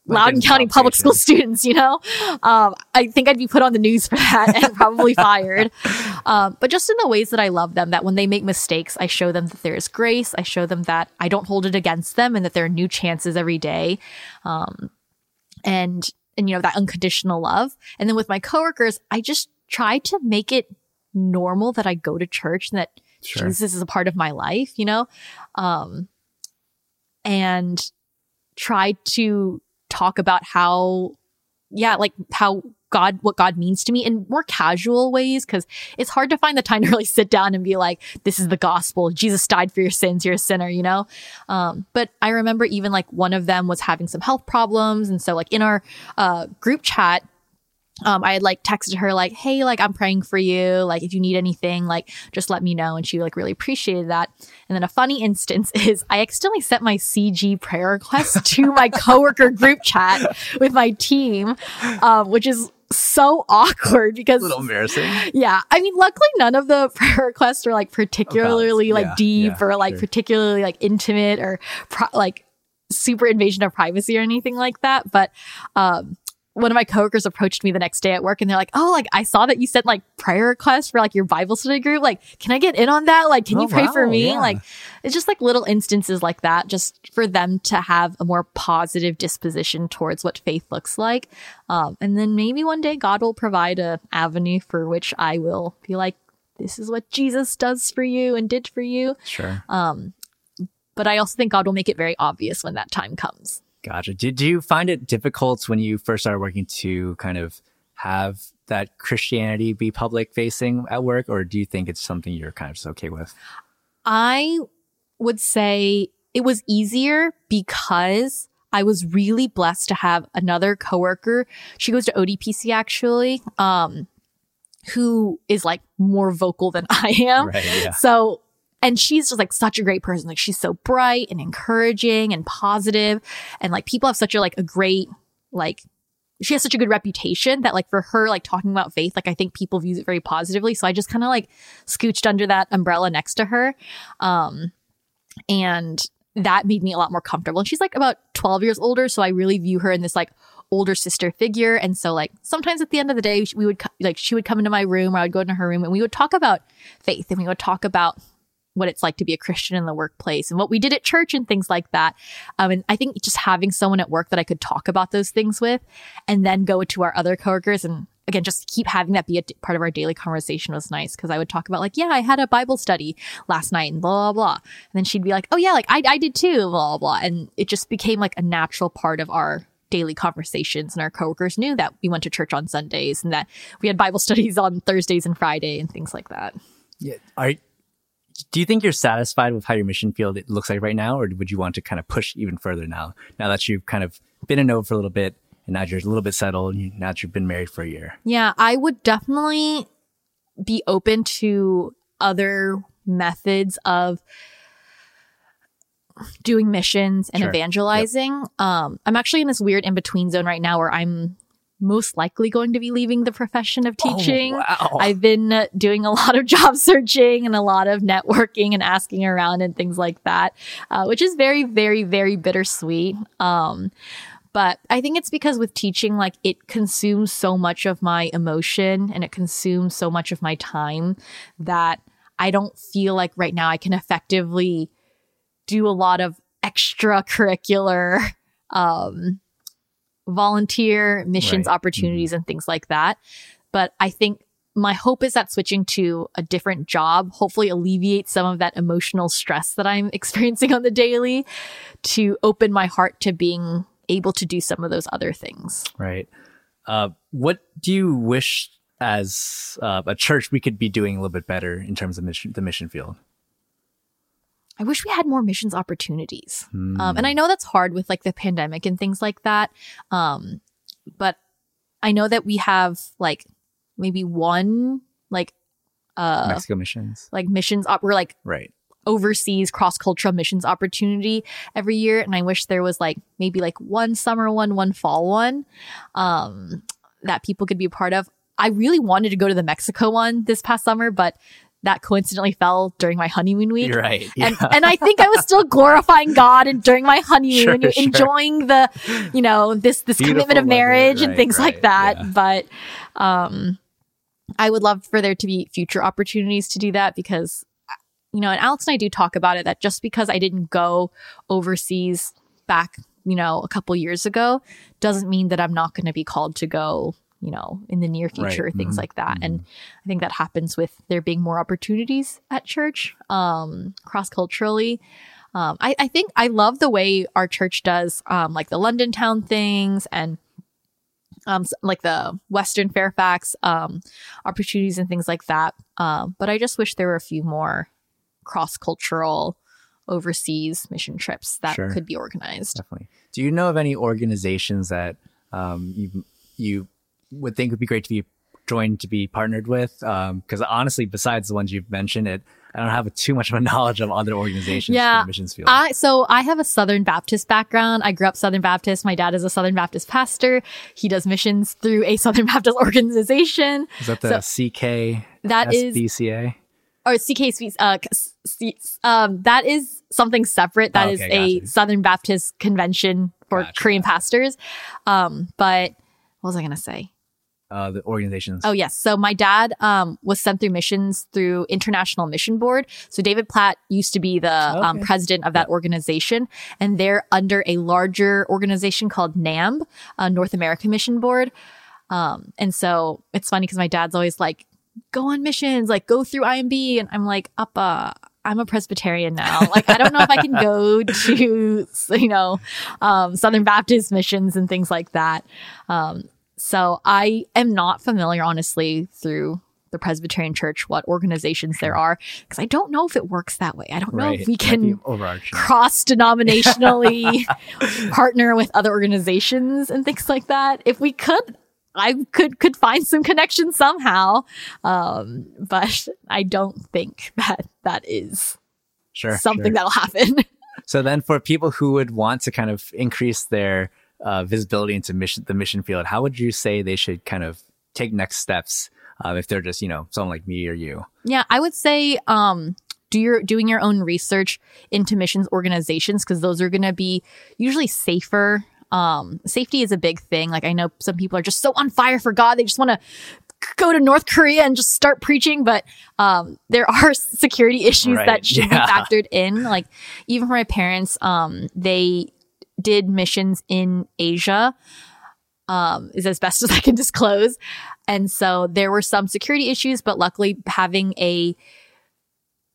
Loudoun County public school <laughs> students, you know? Um, I think I'd be put on the news for that and probably <laughs> fired. Um, but just in the ways that I love them, that when they make mistakes, I show them that there is grace. I show them that I don't hold it against them and that there are new chances every day. Um, and, and, you know, that unconditional love. And then with my coworkers, I just try to make it normal that I go to church and that sure. Jesus is a part of my life, you know? Um, and try to talk about how, yeah, like how God, what God means to me in more casual ways, because it's hard to find the time to <laughs> really sit down and be like, this is the gospel. Jesus died for your sins. You're a sinner, you know? Um, but I remember even like one of them was having some health problems. And so like in our, uh, group chat, um, I had like texted her like, Hey, like I'm praying for you. Like if you need anything, like just let me know. And she like really appreciated that. And then a funny instance <laughs> is I accidentally sent my CG prayer request <laughs> to my coworker group chat with my team, um, which is so awkward because a little embarrassing. Yeah. I mean, luckily none of the <laughs> prayer requests are like particularly like yeah, deep yeah, or like sure. particularly like intimate or pro- like super invasion of privacy or anything like that. But, um, one of my coworkers approached me the next day at work and they're like, Oh, like I saw that you sent like prayer requests for like your Bible study group. Like, can I get in on that? Like, can Oh, you pray for me? yeah. Like, it's just like little instances like that, just for them to have a more positive disposition towards what faith looks like. Um, and then maybe one day God will provide a avenue for which I will be like, this is what Jesus does for you and did for you. Sure. But I also think God will make it very obvious when that time comes. Gotcha. Did you find it difficult when you first started working to kind of have that Christianity be public facing at work, or do you think it's something you're kind of just okay with? I would say it was easier because I was really blessed to have another coworker. She goes to ODPC actually, um, who is like more vocal than <laughs> I am. Right. Yeah. So, and she's just like such a great person. Like she's so bright and encouraging and positive, and like people have such a like a great like. She has such a good reputation that like for her like talking about faith like I think people views it very positively. So I just kind of like scooched under that umbrella next to her. Um and that made me a lot more comfortable. And she's like about 12 years older. So I really view her in this like older sister figure. And so like sometimes at the end of the day we would like she would come into my room or I would go into her room and we would talk about faith and we would talk about what it's like to be a Christian in the workplace and what we did at church and things like that. Um, and I think just having someone at work that I could talk about those things with and then go to our other coworkers and again, just keep having that be a part of our daily conversation was nice because I would talk about like, yeah, I had a Bible study last night and blah, blah, blah. And then she'd be like, oh yeah, like I, I did too, blah, blah, blah. And it just became like a natural part of our daily conversations and our coworkers knew that we went to church on Sundays and that we had Bible <laughs> studies on Thursdays and Friday and things like that. Yeah. Are do you think you're satisfied with how your mission field it looks like right now, or would you want to kind of push even further now? Now that you've kind of been a node for a little bit, and now you're a little bit settled, and now that you've been married for a year. Yeah, I would definitely be open to other methods of doing missions and Sure. evangelizing. Um, I'm actually in this weird in between zone right now where I'm most likely going to be leaving the profession of teaching. Oh, wow. I've been uh, doing a <laughs> lot of job searching and a lot of networking and asking around and things like that, uh, which is very, very, very bittersweet. Um, but I think it's because with teaching, like it consumes so much of my emotion and it consumes so much of my time that I don't feel like right now I can effectively do a lot of extracurricular um, volunteer missions Right. opportunities and things like that. But I think my hope is that switching to a different job hopefully alleviates some of that emotional stress that I'm <laughs> experiencing on the daily to open my heart to being able to do some of those other things. right? Uh, what do you wish as uh, a church we could be doing a little bit better in terms of mission, the mission field? I wish we had more missions opportunities. Um, and I know that's hard with like the pandemic and things like that. Um, but I know that we have like maybe one like uh Mexico missions, like missions op- we're like right? overseas cross cultural missions opportunity every year and i wish there was like maybe like one summer one one fall one um that people could be a part of i really wanted to go to the mexico one this past summer but that coincidentally fell during my honeymoon week right. and Yeah. and I think I was still <laughs> glorifying God and during my honeymoon, Sure, sure. enjoying the, you know, this this Beautiful commitment of marriage and things right, like that. yeah. But um, I would love for there to be future opportunities to do that because, you know, and Alex and I do talk about it that just because I didn't go overseas back, you know, a couple years ago, doesn't mean that I'm not going to be called to go. You know, in the near future, Right. things Mhm. like that, and I think that happens with there being more opportunities at church, um, cross culturally. Um, I, I think I love the way our church does, um, like the Loudoun town things and um, like the Western Fairfax um, opportunities and things like that. Um, but I just wish there were a few more cross cultural overseas mission trips that Sure. could be organized. Definitely. Do you know of any organizations that um, you you would think would be great to be joined to be partnered with? Because honestly, besides the ones you've mentioned, it I don't have too much of a <laughs> knowledge of other organizations Yeah, the missions field. I so I have a Southern Baptist background. I grew up Southern Baptist. My dad is a Southern Baptist pastor. He does missions through a <laughs> Southern Baptist organization. is that the CK That is BCA. or CK uh, C- um, that is something separate. That Oh, is okay, a gotcha. Southern Baptist convention for Gotcha, Korean pastors. Um, but what was I going to say? Uh, the organizations? Oh yes. So my dad um, was sent through missions through International Mission Board. So David Platt used to be the um, president of that organization, and they're under a larger organization called NAMB, uh, North American Mission Board. Um, and so it's funny because my dad's always like, "Go on missions, like go through IMB," and I'm like, "Uppa." I'm a Presbyterian now. Like, I don't know if I can go to, <laughs> you know, um, Southern Baptist missions and things like that. Um, so I am not familiar, honestly, through the Presbyterian Church, what organizations there are, because I don't know if it works that way. I don't know if we can cross denominationally <laughs> partner with other organizations and things like that. If we could, I could could find some connection somehow, um, but I don't think that that is Sure. something sure. that'll happen. <laughs> So then, for people who would want to kind of increase their uh, visibility into mission, the mission field, how would you say they should kind of take next steps uh, if they're just you know someone like me or you? Yeah, I would say um do your doing your own research into missions organizations because those are going to be usually safer. Um safety is a big thing. Like I know some people are just so on fire for God, they just want to go to North Korea and just start preaching, but um there are security issues Right, that should yeah. be factored in. Like even for my parents, um they did missions in Asia um, is as best <laughs> as I can disclose. And so there were some security issues, but luckily having a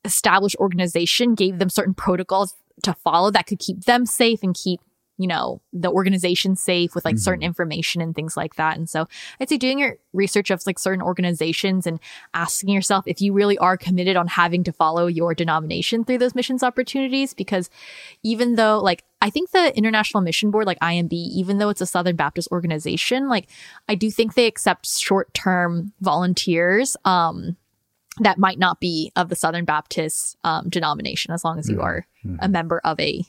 established organization gave them certain protocols to follow that could keep them safe and keep you know the organization safe with like certain information and things like that. And so i'd say doing your research of like certain organizations and asking yourself if you really are committed on having to follow your denomination through those missions opportunities because even though like i think the international mission board like imb even though it's a southern baptist organization like i do think they accept short-term volunteers um that might not be of the Southern Baptist um, denomination, as long as you are a member of a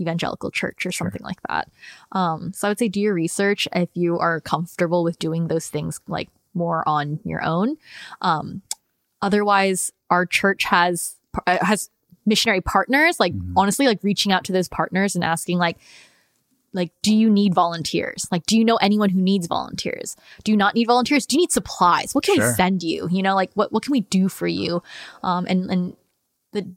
evangelical church or something like that. Um, so I would say do your research if you are comfortable with doing those things like more on your own. Um, otherwise, our church has uh, has missionary partners. Like honestly, like reaching out to those partners and asking like like do you need volunteers like do you know anyone who needs volunteers do you not need volunteers do you need supplies what can we Sure. send you you know like what, what can we do for you um and and the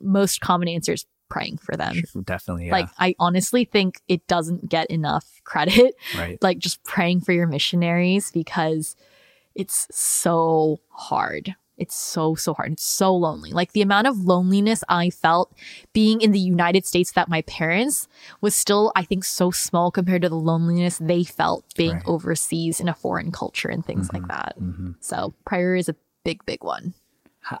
most common answer is praying for them Definitely, yeah. like i honestly think it doesn't get enough credit right. <laughs> like just praying for your missionaries because it's so hard. It's so, so hard. It's so lonely. Like the amount of loneliness I felt being in the United States without my parents was still, I think, so small compared to the loneliness they felt being Right. overseas in a foreign culture and things like mm-hmm. that. Mm-hmm. So prayer is a big, big one.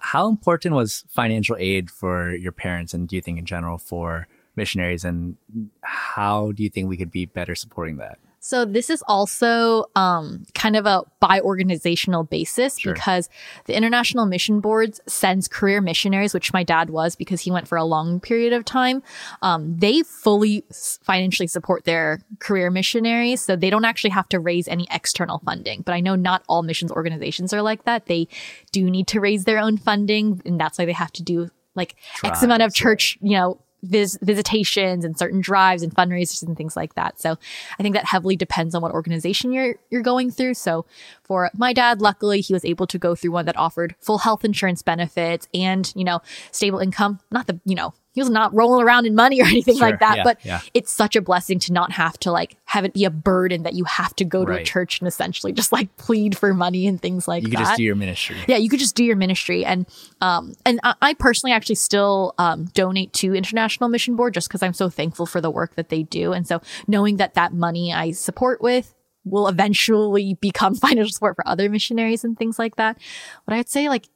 How important was financial aid for your parents, and do you think in general for missionaries, and how do you think we could be better supporting that? So this is also um, kind of a by organizational basis Sure. because the International Mission Boards sends career missionaries, which my dad was because he went for a long period of time. Um, they fully financially support their career missionaries, so they don't actually have to raise any external funding. But I know not all missions organizations are like that. They do need to raise their own funding, and that's why they have to do like X amount of church, you know, vis- visitations and certain drives and fundraisers and things like that. So I think that heavily depends on what organization you're you're going through. So for my dad, luckily he was able to go through one that offered full health insurance benefits and, you know, stable income. Not the, you know, he was not rolling around in money or <laughs> anything Sure, like that, yeah, but yeah. it's such a blessing to not have to like have it be a burden that you have to go to a church and essentially just like plead for money and things like You that You could just do your ministry. yeah you could just do your ministry. And um and i, I personally actually still um donate to international mission board just because i'm so thankful for the work that they do. And so knowing that that money i support with will eventually become <laughs> financial support for other missionaries and things like that. But i'd say like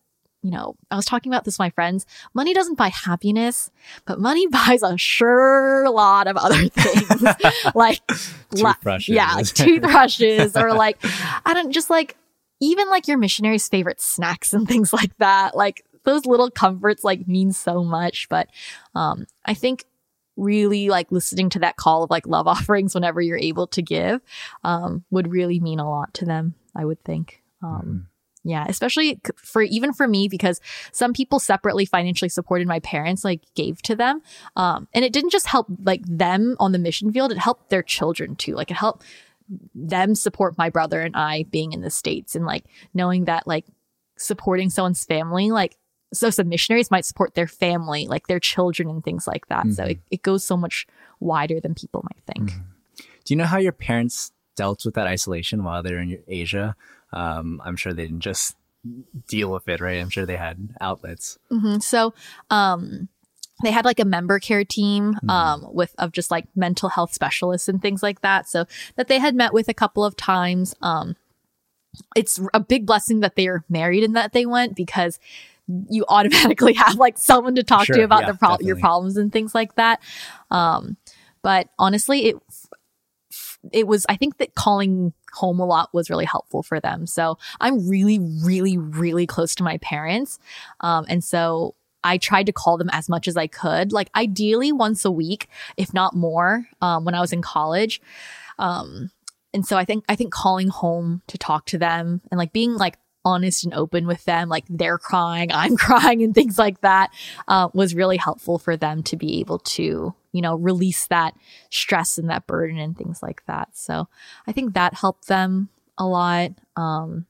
you know, I was talking about this with my friends. Money doesn't buy happiness, but money <laughs> buys a sure lot of other <laughs> things, like la- Toothbrushes. yeah, like toothbrushes, or like I don't just like even like your missionary's favorite snacks and things <laughs> like that. Like those little comforts like mean so much. But um, I think really like listening to that call of like love offerings whenever you're able to give um, would really mean a lot to them. I would think. Um, Yeah, especially for even for me because some people separately financially supported my parents, like gave to them, um, and it didn't just help like them on the mission field; it helped their children too. Like it helped them support my brother and I being in the States and like knowing that like supporting someone's family, like so some missionaries might support their family, like their children and things like that. Mm-hmm. So it, it goes so much wider than people might think. Mm-hmm. Do you know how your parents dealt with that isolation while they're in Asia? Um, I'm sure they didn't just deal with it, right? I'm sure they had outlets. Mm-hmm. So, um, they had like a member care team mm-hmm. um, with of just like mental health specialists and things like that. So that they had met with a couple of times. Um, it's a big blessing that they are married and that they went because you automatically <laughs> have like someone to talk sure, to about yeah, the pro- your problems and things like that. Um, but honestly, it it was I think that calling home a lot was really helpful for them. So I'm really, really, really close to my parents, um, and so I tried to call them as much as I could, like ideally once a week, if not more, um, when I was in college. Um, and so I think I think calling home to talk to them and like being like honest and open with them, like they're crying, I'm <laughs> crying, and things like that, uh, was really helpful for them to be able to, you know, release that stress and that burden and things like that. So I think that helped them a lot. Um,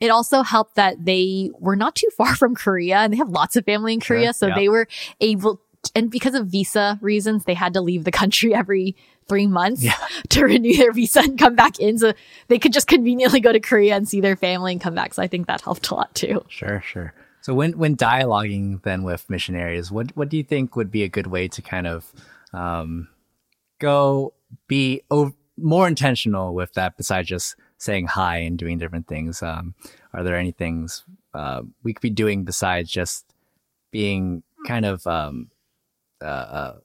it also helped that they were not too far <laughs> from Korea and they have lots of family in Korea. so yeah. they were able, and because of visa reasons, they had to leave the country <laughs> every three months yeah. <laughs> to renew their visa and come back in. So they could just conveniently go to Korea and see their family and come back. So I think that helped a lot too. Sure, sure. So when when dialoguing then with missionaries, what what do you think would be a good way to kind of um, go be more intentional with that besides just saying hi and doing different things? Um, are there any things uh, we could be doing besides just being kind of um, uh, uh,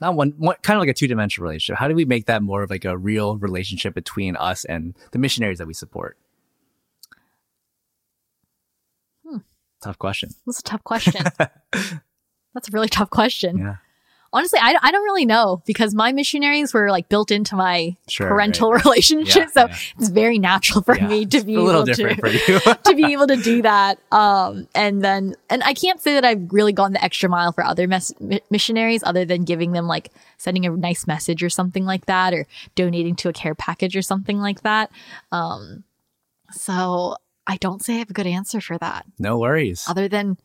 not one, one kind of like a two dimensional relationship. How do we make that more of like a real relationship between us and the missionaries that we support? Hmm. Tough question. That's a tough question. <laughs> That's a really tough question. Yeah honestly, I, I don't really know because my missionaries were like built into my sure, parental right. relationship. Yeah, so yeah. it's very natural for yeah, me to be able to, <laughs> to be able to do that. Um, and then, and I can't say that I've really gone the extra mile for other mes- missionaries other than giving them like sending a nice message or something like that or donating to a care package or something like that. Um, so I don't say I have a good answer for that. No worries. Other than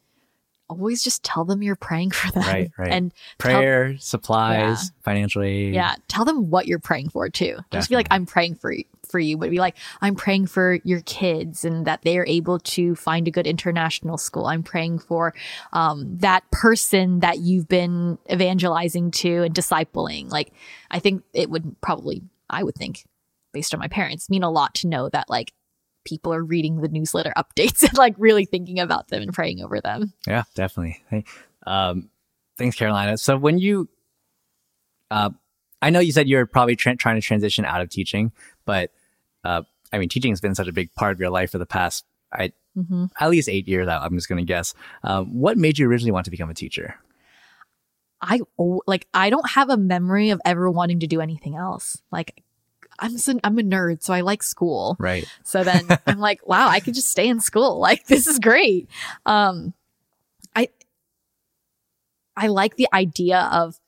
always just tell them you're praying for them. Right, right. And prayer, tell, supplies, yeah. financial aid. Yeah. Tell them what you're praying for too. Definitely. Just be like, I'm praying for you for you, but be like, I'm praying for your kids and that they are able to find a good international school. I'm praying for um, that person that you've been evangelizing to and discipling. Like, I think it would probably, I would think, based on my parents, mean a lot to know that like people are reading the newsletter updates <laughs> and like really thinking about them and praying over them. Yeah, definitely. Hey, um, thanks, Carolina. So when you, uh, I know you said you're probably tra- trying to transition out of teaching, but uh, I mean, teaching has been such a big part of your life for the past, I mm-hmm. at least eight years. I'm just going to guess. Um, what made you originally want to become a teacher? I like I don't have a memory of ever wanting to do anything else. Like I'm so, I'm a nerd, so I like school. Right. So then <laughs> I'm like, wow, I could just stay in school. <laughs> Like this is great. Um, I I like the idea of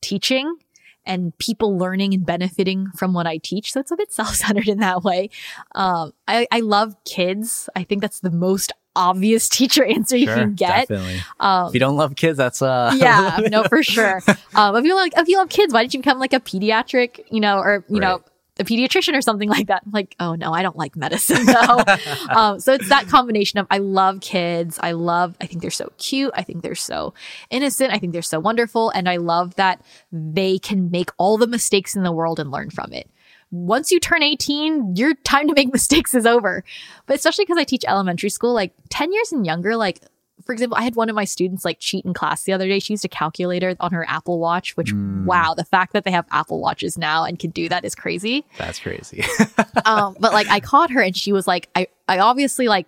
teaching and people learning and benefiting from what I teach. So it's a bit <laughs> self-centered in that way. Um, I, I love kids. I think that's the most obvious teacher answer you can get. Definitely. Um, if you don't love kids, that's uh yeah, no, for sure. Um, if you like, if you love kids, why did you become like a pediatric, you know, or you right. know, a pediatrician or something <laughs> like that. I'm like, oh no, I don't like medicine <laughs> though. <laughs> um, so it's that combination of I love kids. I love, I think they're so cute. I think they're so innocent. I think they're so wonderful. And I love that they can make all the mistakes in the world and learn from it. Once you turn 18, your time to make mistakes is over. But especially because I teach elementary school, like 10 years and younger, like for example, I had one of my students like cheat in class the other day. She used a calculator on her Apple Watch, which mm. wow, the fact that they have Apple Watches now and can do that is crazy. That's crazy. <laughs> um, but like I caught her and she was like, I, I obviously like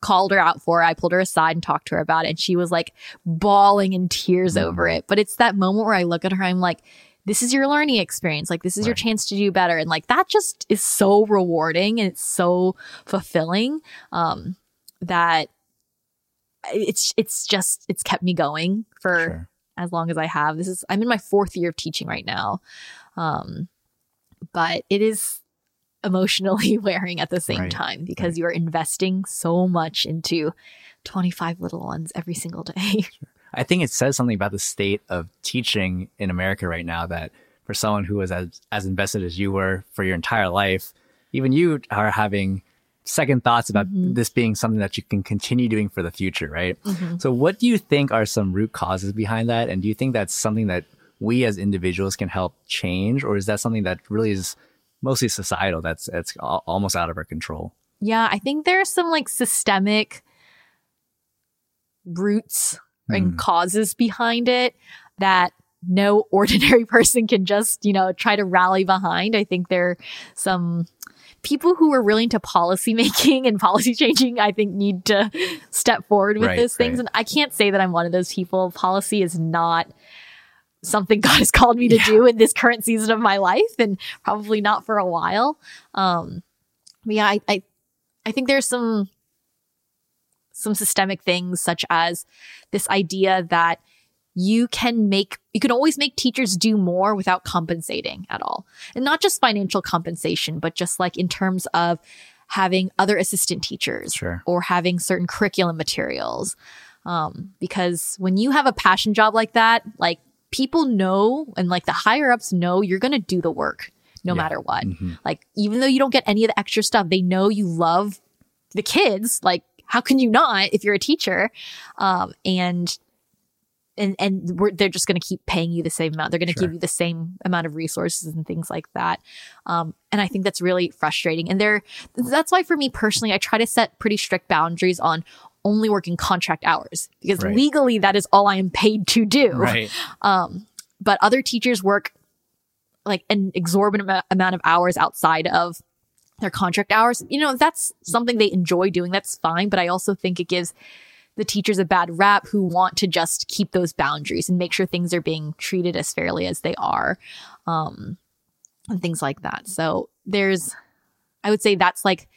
called her out for it. I pulled her aside and talked to her about it. And she was like bawling in tears mm. over it. But it's that moment where I look at her, I'm like, this is your learning experience. Like, this is right. your chance to do better. And like, that just is so rewarding and it's so fulfilling. Um, that it's it's just it's kept me going for sure. as long as I have. This is I'm in my fourth year of teaching right now. Um but it is emotionally <laughs> wearing at the same Right. time because you are investing so much into 25 little ones every single day. <laughs> I think it says something about the state of teaching in America right now that for someone who was as, as invested as you were for your entire life, even you are having second thoughts about mm-hmm. this being something that you can continue doing for the future, right? Mm-hmm. So, what do you think are some root causes behind that? And do you think that's something that we as individuals can help change? Or is that something that really is mostly societal that's, that's almost out of our control? Yeah, I think there's some like systemic roots and hmm. causes behind it that no <laughs> ordinary person can just, you know, try to rally behind. I think there are some people who are really into policy making and policy changing, I think need to step forward with Right, those things. right. And I can't say that I'm one of those people. Policy is not something <laughs> God has called me to do in this current season of my life and probably not for a while. Um, but yeah, I, I, I think there's some, some systemic things such as this idea that you can make, you can always make teachers do more without compensating at all. And not just financial compensation, but just like in terms of having other assistant teachers Sure. or having certain curriculum materials. Um, because when you have a passion job like that, like people know and like the higher ups know you're going to do the work no Yeah. matter what. Mhm. Like even though you don't get any of the extra stuff, they know you love the kids. Like how can you not if you're a teacher? Um, and and and we're, they're just going to keep paying you the same amount. They're going to Sure. give you the same amount of resources and things like that. Um, and I think that's really frustrating. And there, that's why for me personally, I try to set pretty strict boundaries on only working contract hours because Right. legally that is all I am paid to do Right. <laughs> um, but other teachers work like an exorbitant amount of hours outside of their contract hours. You know, that's something they enjoy doing, that's fine. But I also think it gives the teachers a bad rap who want to just keep those boundaries and make sure things are being treated as fairly as they are, um, and things like that. So there's, I would say that's like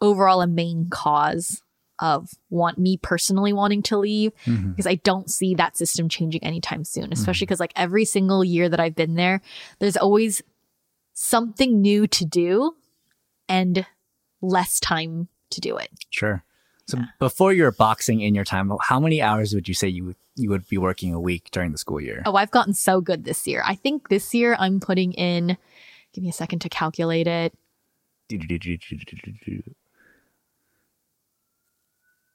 overall a main cause of want me personally wanting to leave Mhm. because I don't see that system changing anytime soon, especially because like every single year that I've been there, there's always something new to do and less time to do it. Sure. So before you were boxing in your time, how many hours would you say you would you would be working a week during the school year? Oh, I've gotten so good this year. I think this year I'm putting in, give me a second to calculate it.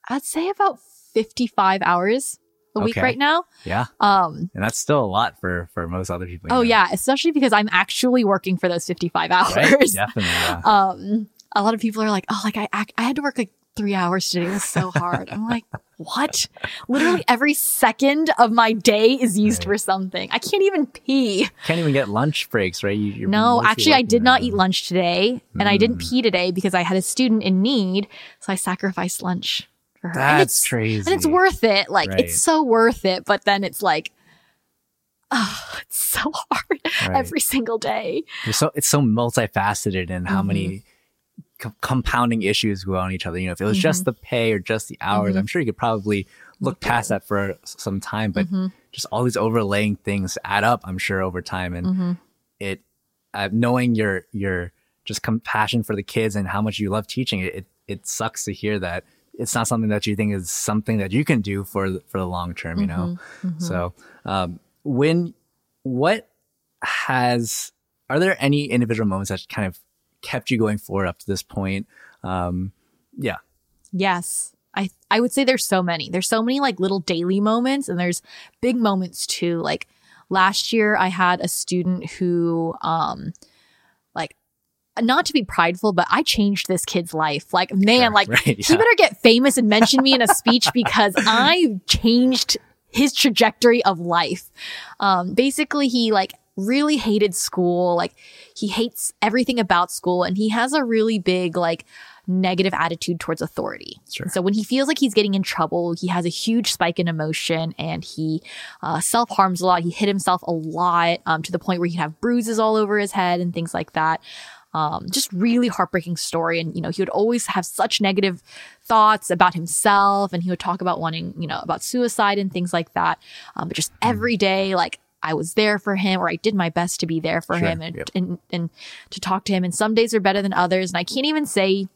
I'd say about 55 hours a week Okay. right now. Yeah, Um, and that's still a lot for for most other people. oh know. yeah, especially because I'm actually working for those 55 hours. right? Definitely. Yeah. <laughs> um a lot of people are like oh like i, I had to work like three hours today was so hard i'm like what literally every second of my day is used Right. for something i can't even pee Can't even get lunch breaks, right? You, you're no actually i did not eat lunch today and i didn't Mm. pee today because i had a student in need so i sacrificed lunch for her and That's it's, crazy. and it's worth it like Right. it's so worth it but then it's like oh <sighs> it's so hard Right. every single day so it's so multifaceted and how Mhm. many co- compounding issues go on each other. You know, if it was Mm-hmm. just the pay or just the hours, I'm sure you could probably look past that for some time. But Mm-hmm. just all these overlaying things add up, I'm sure, over time. And Mm-hmm. it, uh, knowing your your just compassion for the kids and how much you love teaching, it, it it sucks to hear that it's not something that you think is something that you can do for for the long term. You know, Mm-hmm. so um, when what has are there any individual moments that kind of kept you going forward up to this point? Um, yeah, Yes. I I would say there's so many. There's so many like little daily moments and there's big moments too. Like last year I had a student who um like not to be prideful, but I changed this kid's life. Like man, Sure, like right, he better get famous and mention me in a speech <laughs> because I changed his trajectory of life. Um basically he like really hated school. Like he hates everything about school and he has a really big like negative attitude towards authority. Sure. So when he feels like he's getting in trouble, he has a huge spike in emotion and he uh, self harms a lot. He hit himself a lot um, to the point where he'd have bruises all over his head and things like that. Um, just really heartbreaking story. And, you know, he would always have such negative thoughts about himself and he would talk about wanting, you know, about suicide and things like that. Um, but just every day, like, I was there for him or I did my best to be there for Sure, him and, yep. and and to talk to him and some days are better than others and I can't even say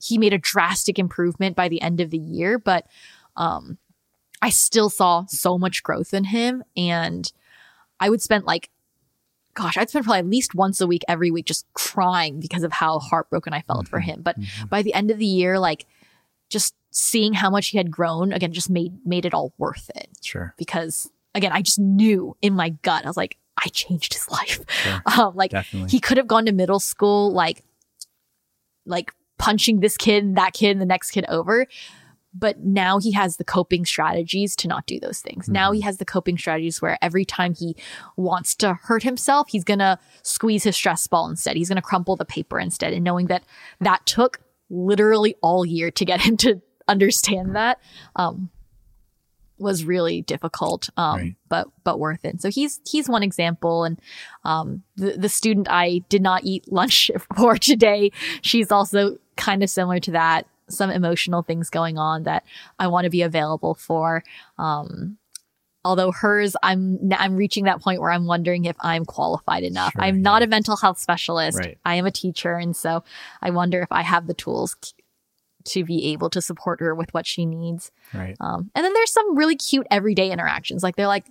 he made a drastic improvement by the end of the year but um I still saw so much growth in him and I would spend like gosh, I'd spend probably at least once a week every week just crying because of how heartbroken I felt for him. But by the end of the year, like just seeing how much he had grown again just made made it all worth it Sure. because again, I just knew in my gut, I was like, I changed his <laughs> life. Sure. Um, like Definitely. he could have gone to middle school, like, like punching this kid, and that kid, and the next kid over. But now he has the coping strategies to not do those things. Now he has the coping strategies where every time he wants to hurt himself, he's going to squeeze his stress ball instead. He's going to crumple the paper instead. And knowing that that took literally all year to get <laughs> him to understand that, um, was really difficult, um, Right. but but worth it. So he's he's one example, and um, the the student I did not eat lunch <laughs> for today, she's also kind of similar to that. Some emotional things going on that I want to be available for. Um, although hers, I'm I'm reaching that point where I'm wondering if I'm qualified enough. Sure, I'm not a mental health specialist. Right. I am a teacher, and so I wonder if I have the tools to be able to support her with what she needs. Right. Um, and then there's some really cute everyday interactions. Like they're like,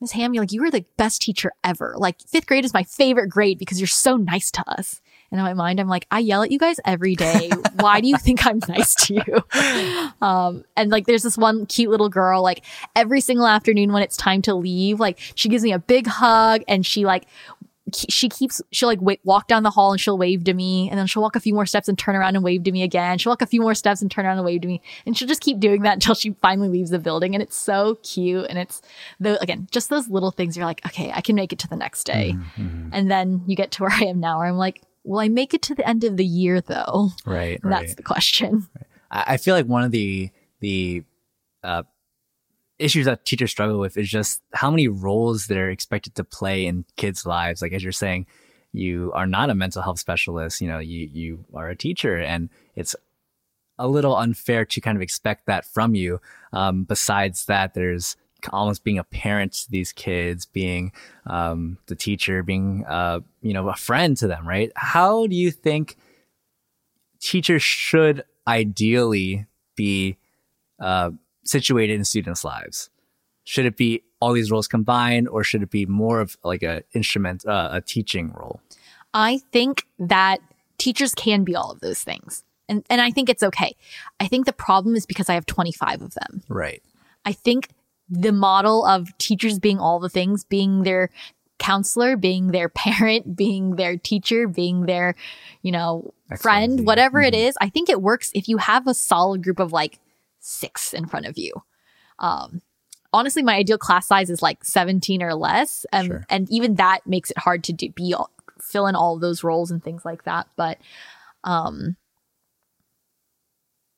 Miss Ham, you're like, you were the best teacher ever. Like fifth grade is my favorite grade because you're so nice to us. And in my mind, I'm like, I yell at you guys every day. <laughs> Why do you think I'm nice to you? <laughs> Um, and like, there's this one cute little girl, like every single afternoon when it's time to leave, like she gives me a big hug and she like, ke- she keeps, she'll like wait, walk down the hall and she'll wave to me. And then she'll walk a few more steps and turn around and wave to me again. She'll walk a few more steps and turn around and wave to me. And she'll just keep doing that until she finally leaves the building. And it's so cute. And it's the, again, just those little things you're like, okay, I can make it to the next day. And then you get to where I am now where I'm like, will I make it to the end of the year though? Right. Right. that's the question. I I feel like one of the the uh, issues that teachers struggle with is just how many roles they're expected to play in kids' lives. Like as you're saying, you are not a mental health specialist. You know, you you are a teacher, and it's a little unfair to kind of expect that from you. Um, besides that, there's almost being a parent to these kids, being um, the teacher, being uh, you know a friend to them, right? How do you think teachers should ideally be uh, situated in students' lives? Should it be all these roles combined, or should it be more of like a instrument, uh, a teaching role? I think that teachers can be all of those things. And, and I think it's okay. I think the problem is because I have 25 of them. Right. I think the model of teachers being all the things, being their counselor, being their <laughs> parent, being their teacher, being their, you know, Excellent. friend, whatever it is, I think it works if you have a solid group of like six in front of you. Um, honestly, my ideal class size is like 17 or less. Um, Sure. And even that makes it hard to do, be all, fill in all those roles and things like that. But, um,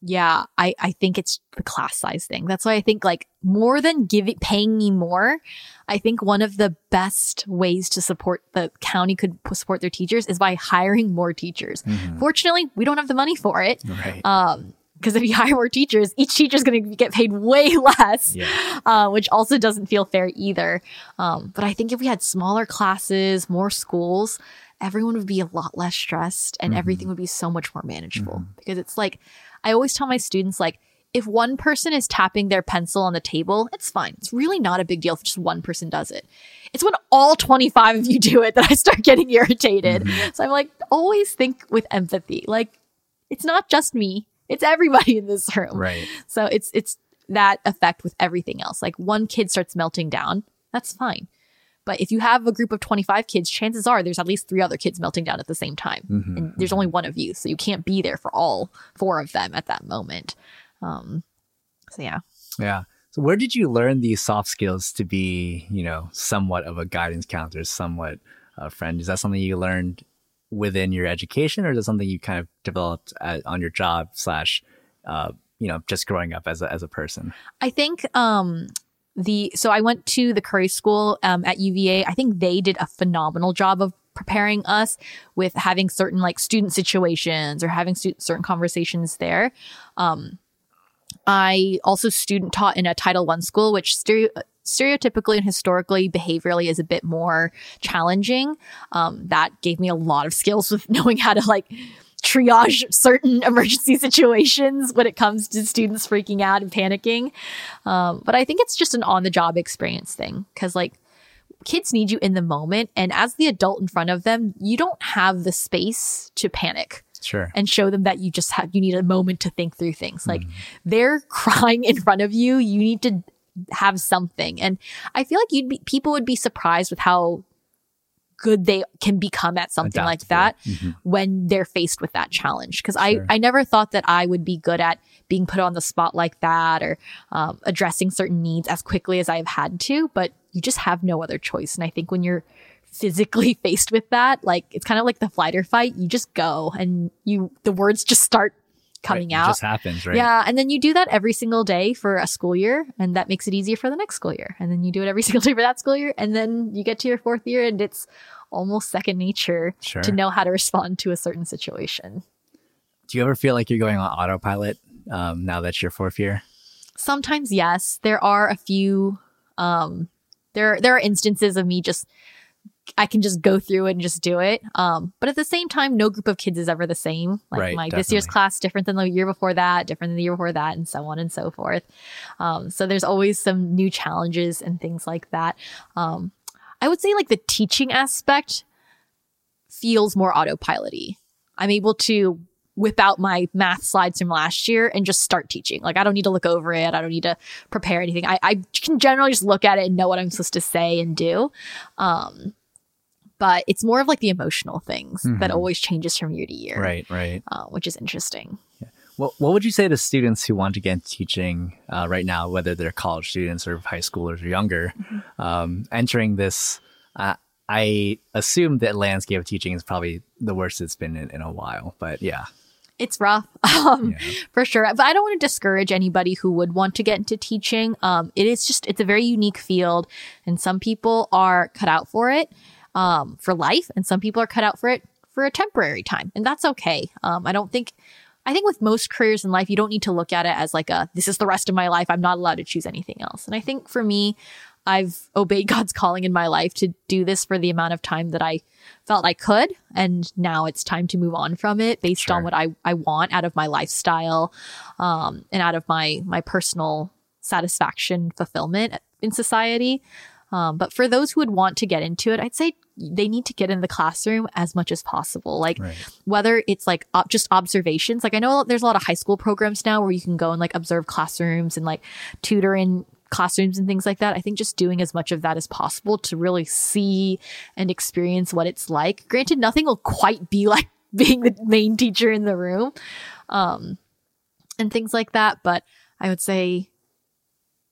yeah, I, I think it's the class size thing. That's why I think like more than giving paying me more, I think one of the best ways to support the county could support their teachers is by hiring more teachers. Fortunately, we don't have the money for it. Right. Um, because if you <laughs> hire more teachers, each teacher is going to get paid way <laughs> less, yeah. uh, which also doesn't feel fair either. Um, but I think if we had smaller classes, more schools, everyone would be a lot less stressed and everything would be so much more manageable. Because it's like, I always tell my students, like, if one person is tapping their pencil on the table, it's fine. It's really not a big deal if just one person does it. It's when all 25 of you do it that I start <laughs> getting irritated. So I'm like, always think with empathy. Like, it's not just me, it's everybody in this room. Right. So it's it's that effect with everything else. Like one kid starts melting down, that's fine. But if you have a group of 25 kids, chances are there's at least three other kids melting down at the same time. Mm-hmm. And there's only one of you. So you can't be there for all four of them at that moment. Um, so yeah. Yeah. So where did you learn these soft skills to be, you know, somewhat of a guidance counselor, somewhat a friend? Is that something you learned within your education, or is it something you kind of developed at, on your job slash, uh, you know, just growing up as a as a person? I think um the so I went to the Curry School um, at UVA. I think they did a phenomenal job of preparing us with having certain like student situations or having stu- certain conversations there. Um, I also student taught in a Title One school, which stereo- stereotypically and historically, behaviorally is a bit more challenging. Um, that gave me a lot of skills with <laughs> knowing how to like triage certain <laughs> emergency situations when it comes to students freaking out and panicking. Um, but I think it's just an on the job experience thing because like kids need you in the moment. And as the adult in front of them, you don't have the space to panic. Sure. And show them that you just have, you need a moment to think through things. Like mm. they're <laughs> crying in front of you. You need to have something. And I feel like you'd be, people would be surprised with how good they can become at something Adaptable. like that mm-hmm. when they're faced with that challenge. Cause sure. I, I never thought that I would be good at being put on the spot like that or um, addressing certain needs as quickly as I've had to, but you just have no other choice. And I think when you're physically <laughs> faced with that, like it's kind of like the flight or fight, you just go and you, the words just start coming right. out. It just happens, right? Yeah. And then you do that every single day for a school year, and that makes it easier for the next school year. And then you do it every <laughs> single day for that school year. And then you get to your fourth year, and it's almost second nature sure. to know how to respond to a certain situation. Do you ever feel like you're going on autopilot um, now that you're fourth year? Sometimes, yes. There are a few. Um, there, there are instances of me just I can just go through it and just do it. Um, but at the same time, no group of kids is ever the same. Like right, my definitely. this year's class different than the year before that, different than the year before that, and so on and so forth. Um, so there's always some new challenges and things like that. Um, I would say like the teaching aspect feels more autopiloty. I'm able to whip out my math slides from last year and just start teaching. Like I don't need to look over it. I don't need to prepare anything. I, I can generally just look at it and know what I'm supposed to say and do. Um, but it's more of like the emotional things mm-hmm. that always changes from year to year. Right, right. Uh, which is interesting. Yeah. Well, what would you say to students who want to get into teaching uh, right now, whether they're college students or high schoolers or younger, mm-hmm. um, entering this? Uh, I assume that landscape of teaching is probably the worst it's been in, in a while, but yeah. It's rough, <laughs> um, yeah. for sure. But I don't want to discourage anybody who would want to get into teaching. Um, it is just, it's a very unique field, and some people are cut out for it um, for life, and some people are cut out for it for a temporary time, and that's okay. Um, I don't think. I think with most careers in life, you don't need to look at it as like a, this is the rest of my life. I'm not allowed to choose anything else. And I think for me, I've <laughs> obeyed God's calling in my life to do this for the amount of time that I felt I could. And now it's time to move on from it based sure. on what I, I want out of my lifestyle, um, and out of my, my personal satisfaction fulfillment in society. Um, but for those who would want to get into it, I'd say they need to get in the classroom as much as possible. Like right. whether it's like op- just observations. Like I know there's a lot of high school programs now where you can go and like observe classrooms and like tutor in classrooms and things like that. I think just doing as much of that as possible to really see and experience what it's like. Granted, nothing will quite be like <laughs> being the main teacher in the room, um, and things like that. But I would say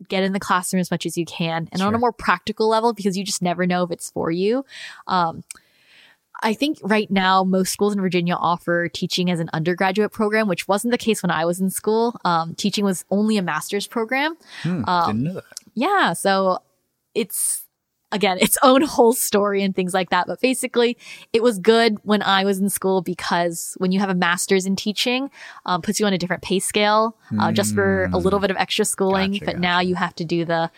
get in the classroom as much as you can and sure. on a more practical level because you just never know if it's for you. Um, I think right now most schools in Virginia offer teaching as an undergraduate program, which wasn't the case when I was in school. Um, teaching was only a master's program. Hmm, um, didn't know that. Yeah, so it's again its own whole story and things like that. But basically, it was good when I was in school because when you have a master's in teaching, um, puts you on a different pay scale uh, just for a little hmm. bit of extra schooling. Gotcha, but gotcha. now you have to do the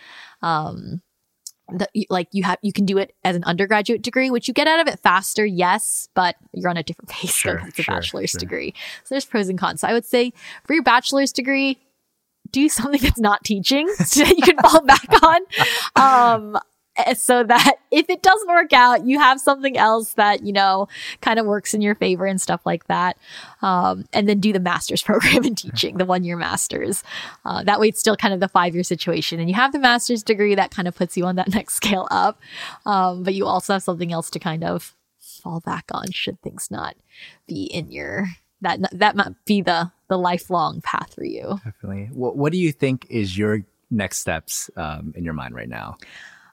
um, the, like you have you can do it as an undergraduate degree which you get out of it faster yes but you're on a different <laughs> pay scale sure, it's a sure, bachelor's sure. degree so there's pros and cons so i would say for your bachelor's degree do something <laughs> that's not teaching so <laughs> that you can fall back on um <laughs> so that if it doesn't work out, you have something else that, you know, kind of works in your favor and stuff like that. Um, and then do the master's <laughs> program in teaching, the one year master's. Uh, that way it's still kind of the five year situation. And you have the master's degree that kind of puts you on that <laughs> next scale up. Um, but you also have something else to kind of fall back on should things not be in your that that might be the the lifelong path for you. Definitely. What What do you think is your next steps um, in your mind right now?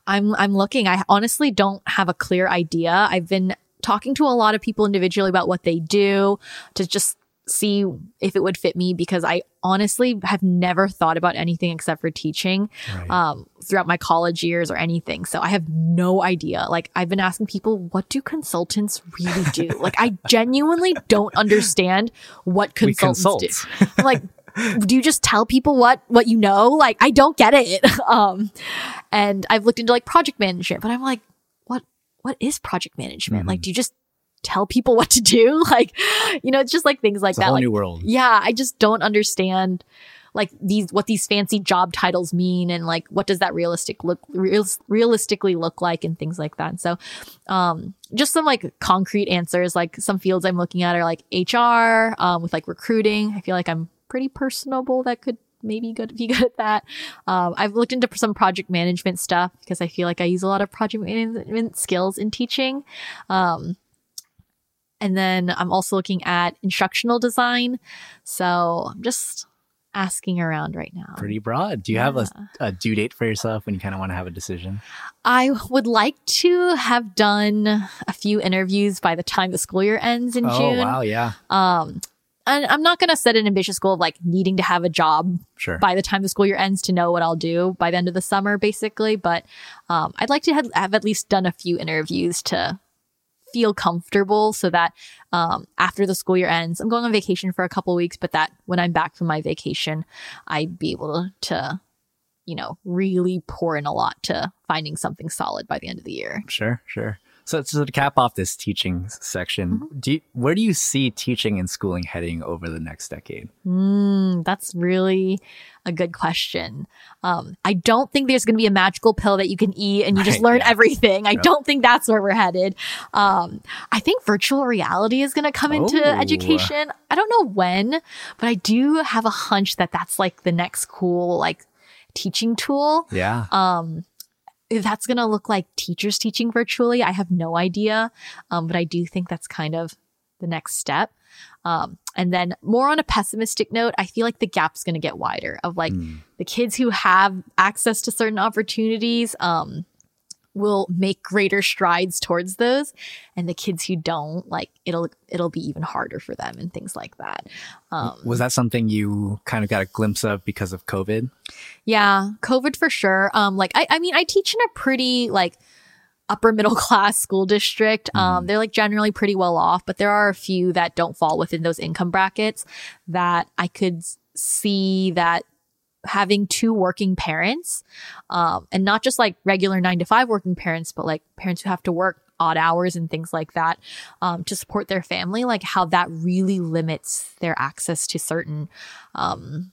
I'm I'm looking. I honestly don't have a clear idea. I've been talking to a lot of people individually about what they do to just see if it would fit me because I honestly have never thought about anything except for teaching right. um, throughout my college years or anything. So I have no idea. Like I've been asking people, what do consultants really do? like I <laughs> genuinely don't understand what consultants do. like do you just tell people what what you know? Like I don't get it. <laughs> Um, and I've looked into like project management, but I'm like, what what is project management? Mm-hmm. Like, do you just tell people <laughs> what to do? <laughs> Like, you know, it's just like things like It's a that. whole Like, new world. yeah, I just don't understand like these what these fancy job titles mean and like what does that realistic look real, realistically look like and things like that. So um just some like concrete answers like some fields I'm looking at are like HR um with like recruiting. I feel like I'm pretty personable that could maybe good be <laughs> good at that. Um I've looked into some project management stuff because I feel like I use a lot of project management skills in teaching. Um and then I'm also looking at instructional design. So I'm just asking around right now. Pretty broad. Do you have a, a due date for yourself when you kind of want to have a decision? I would like to have done a few interviews by the time the school year ends in oh, June. Oh wow. Yeah. Um, and I'm not going to set an ambitious goal of like needing to have a job Sure. by the time the school year ends to know what I'll do by the end of the summer, basically. But um, I'd like to have, have at least done a few interviews to feel comfortable so that um, after the school year ends, I'm going on vacation for a couple weeks, but that when I'm back from my vacation, I'd be able to, to, you know, really pour in a lot to finding something solid by the end of the year. Sure, sure. So, so to cap off this teaching section, Mm-hmm. do you, where do you see teaching and schooling heading over the next decade? Mm, that's really a good question. Um, I don't think there's going to be a magical pill that you can eat and you just Right, learn yeah. everything. I Yep. don't think that's where we're headed. Um, I think virtual reality is going to come into Oh. education. I don't know when, but I do have a hunch that that's like the next cool like teaching tool. Yeah. Um, if that's going to look like teachers teaching virtually, I have no idea. Um, but I do think that's kind of the next step. Um, and then more on a pessimistic note, I feel like the gap's going to get wider of like Hmm. the kids who have access to certain opportunities, um, will make greater strides towards those and the kids who don't like it'll it'll be even harder for them and things like that um Was that something you kind of got a glimpse of because of COVID? Yeah, COVID for sure. Um, like I, I mean, I teach in a pretty like upper <laughs> middle class school district. Um, they're like generally pretty well off, but there are a few that don't fall within those income brackets that I could see that having two working parents, um, and not just like regular nine to five working parents, but like parents who have to work odd hours and things like that um, to support their family, like how that really limits their access to certain um,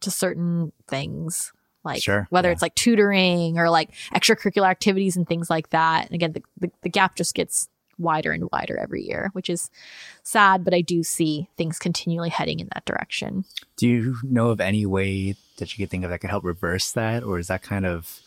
to certain things like Sure, whether yeah. it's like tutoring or like extracurricular activities and things like that and again the, the, the gap just gets wider and wider every year which is sad but i do see things continually heading in that direction Do you know of any way that you could think of that could help reverse that? Or is that kind of,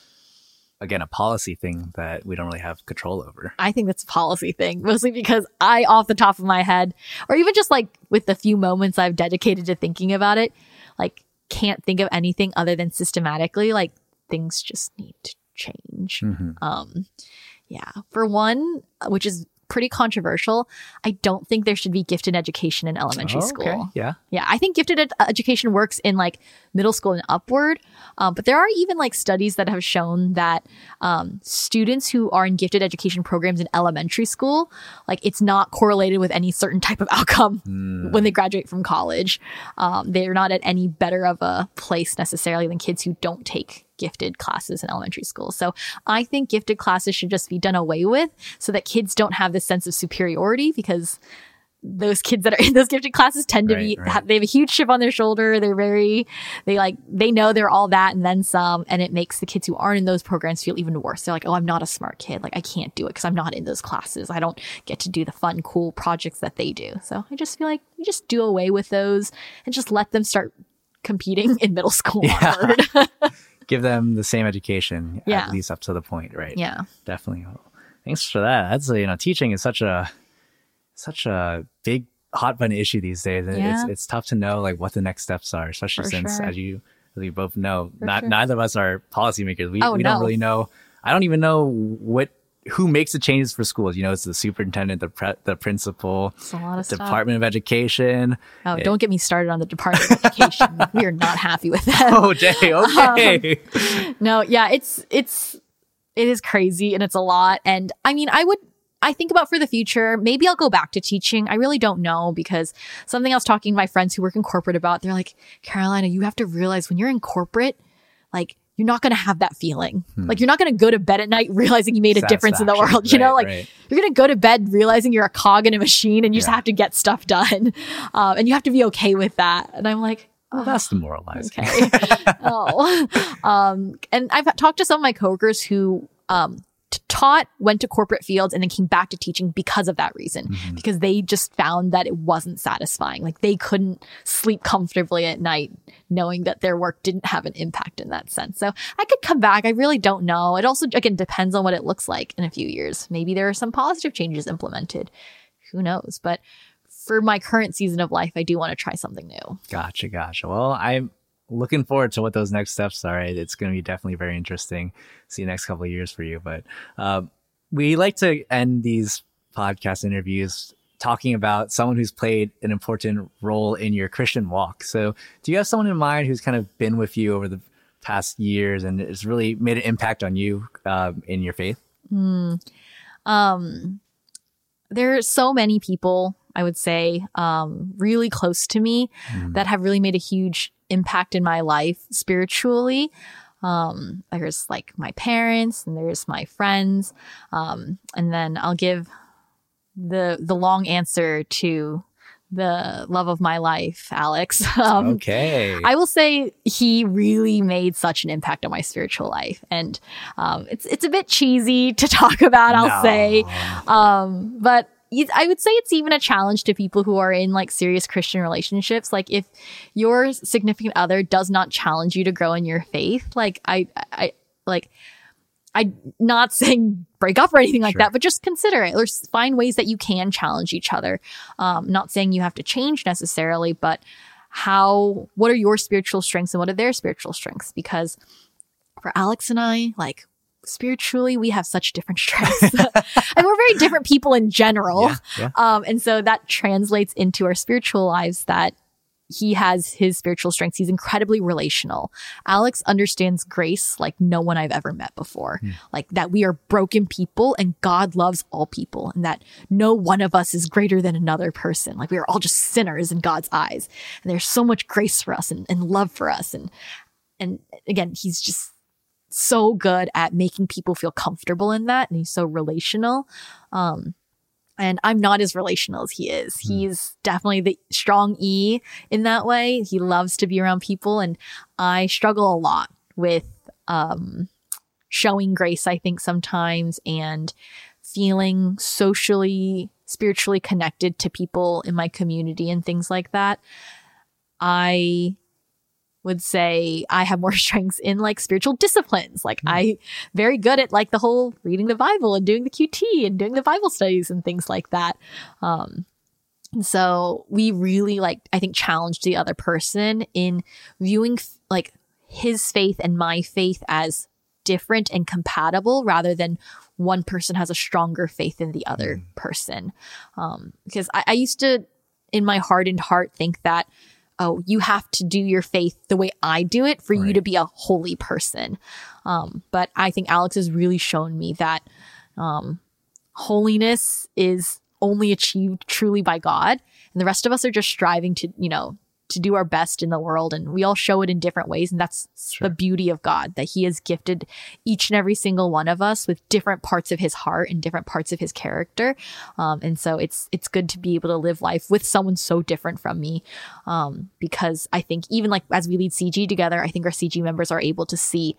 again, a policy thing that we don't really have control over? i think that's a policy thing <laughs> mostly because i off the top of my head or even just like with the few moments i've dedicated to thinking about it like can't think of anything other than systematically like things just need to change Mhm. Um, yeah. For one, which is pretty controversial, I don't think there should be gifted education in elementary Oh, school. okay. Yeah. Yeah, I think gifted ed- education works in like middle school and upward. Um, but there are even like studies that have shown that um, students who are in gifted education programs in elementary school, like it's not correlated with any certain type of <laughs> outcome when they graduate from college. Um, they're not at any better of a place necessarily than kids who don't take gifted classes in elementary school. So I think gifted classes should just be done away with so that kids don't have this sense of superiority because those kids that are in <laughs> those gifted classes tend to be Right, right. have, they have a huge chip on their shoulder they're very they like they know they're all that and then some and it makes the kids who aren't in those programs feel even worse they're like oh i'm not a smart kid like i can't do it because i'm not in those classes i don't get to do the fun cool projects that they do so i just feel like you just do away with those and just let them start competing <laughs> in middle school Yeah. <laughs> Give them the same education, Yeah. at least up to the point, right? yeah definitely. Thanks for that. That's you know, teaching is such a such a big hot button issue these days. Yeah. It's it's tough to know like what the next steps are, especially For since sure. as you as we both know, For not sure. neither of us are policymakers. We Oh, we don't really know. I don't even know what who makes the changes for schools. You know, it's the superintendent, the pre- the principal, it's a lot of stuff Department of Education. oh don't get me started on the department of education <laughs> we are not happy with them <laughs> Oh, Jay, <laughs> um, okay. no yeah it's it's it is crazy and it's a lot and i mean i would I think about for the future, maybe I'll go back to teaching. I really don't know because something I was talking to my friends who work in corporate about, they're like, Carolina, you have to realize when you're in corporate, like you're not going to have that feeling. Hmm. Like you're not going to go to bed at night <laughs> realizing you made a difference in the world. Right, you know, like right. you're going to go to bed realizing you're a cog in a machine and you yeah. just have to get stuff done. <laughs> Um, and you have to be okay with that. And I'm like, well, that's demoralizing. Okay. <laughs> oh. Um, and I've talked to some of my coworkers who um, taught, went to corporate fields, and then came back to teaching because of that reason, mm-hmm. because they just found that it wasn't satisfying. Like they couldn't sleep comfortably at night knowing that their work didn't have an impact in that sense. So I could come back. I really don't know. It also, again, depends on what it looks like in a few years. Maybe there are some positive changes implemented. Who knows? But for my current season of life, I do want to try something new. Gotcha, gotcha. Well, I'm looking forward to what those next steps are. It's going to be definitely very interesting. See the next couple of years for you. But uh, we like to end these podcast interviews talking about someone who's played an important role in your Christian walk. So, do you have someone in mind who's kind of been with you over the past years and has really made an impact on you uh, in your faith? Mm. Um, there are so many people I would say, um, really close to me mm. that have really made a huge impact in my life spiritually. Um, there's like my parents and there's my friends. Um, and then I'll give the, the long answer to the love of my life, Alex. <laughs> Um, okay. I will say he really made such an impact on my spiritual life. And, um, it's, it's a bit cheesy to <laughs> talk about, I'll no. say. Um, but I would say it's even a challenge to people who are in like serious Christian relationships. Like if your significant other does not challenge you to grow in your faith, like I, I, like, I'm not <laughs> saying break up or anything like sure. that, but just consider it or find ways that you can challenge each other. Um, not saying you have to change necessarily, but how, what are your spiritual strengths and what are their spiritual strengths? Because for Alex and I, like spiritually we have such different <laughs> strengths. <laughs> And we're very different people in general. Yeah, yeah. Um, and so that translates into our spiritual lives that he has his spiritual strengths. He's incredibly relational. Alex understands grace like no one i've ever met before. Mm. like that we are broken people and god loves all people and that no one of us is greater than another person. Like we are all just sinners in god's eyes. And there's so much grace for us and, and love for us. And and again he's just so good at making people feel comfortable in that. And he's so relational. Um, and I'm not as relational as he is. Mm. He's definitely the strong E in that way. He loves to be around people. And I struggle a lot with, um, showing grace, I think sometimes, and feeling socially, spiritually connected to people in my community and things like that. I would say I have more <laughs> strengths in like spiritual disciplines. Like mm. I very good at like the whole reading the Bible and doing the QT and doing the Bible studies and things like that. Um, and so we really like, I think challenged the other person in viewing f- like his faith and my faith as different and compatible rather than one person has a stronger faith than the other mm. person. Um, because I, I used to, in my hardened heart, think that oh, you have to do your faith the way I do it for right. you to be a holy person. Um, but I think Alex has really shown me that um, holiness is only achieved truly by God. And the rest of us are just striving to, you know, to do our best in the world and we all show it in different ways and that's sure. the beauty of God that he has gifted each and every single one of us with different parts of his heart and different parts of his character um, and so it's it's good to be able to live life with someone so different from me um, because I think even like as we lead CG together I think our CG members are able to see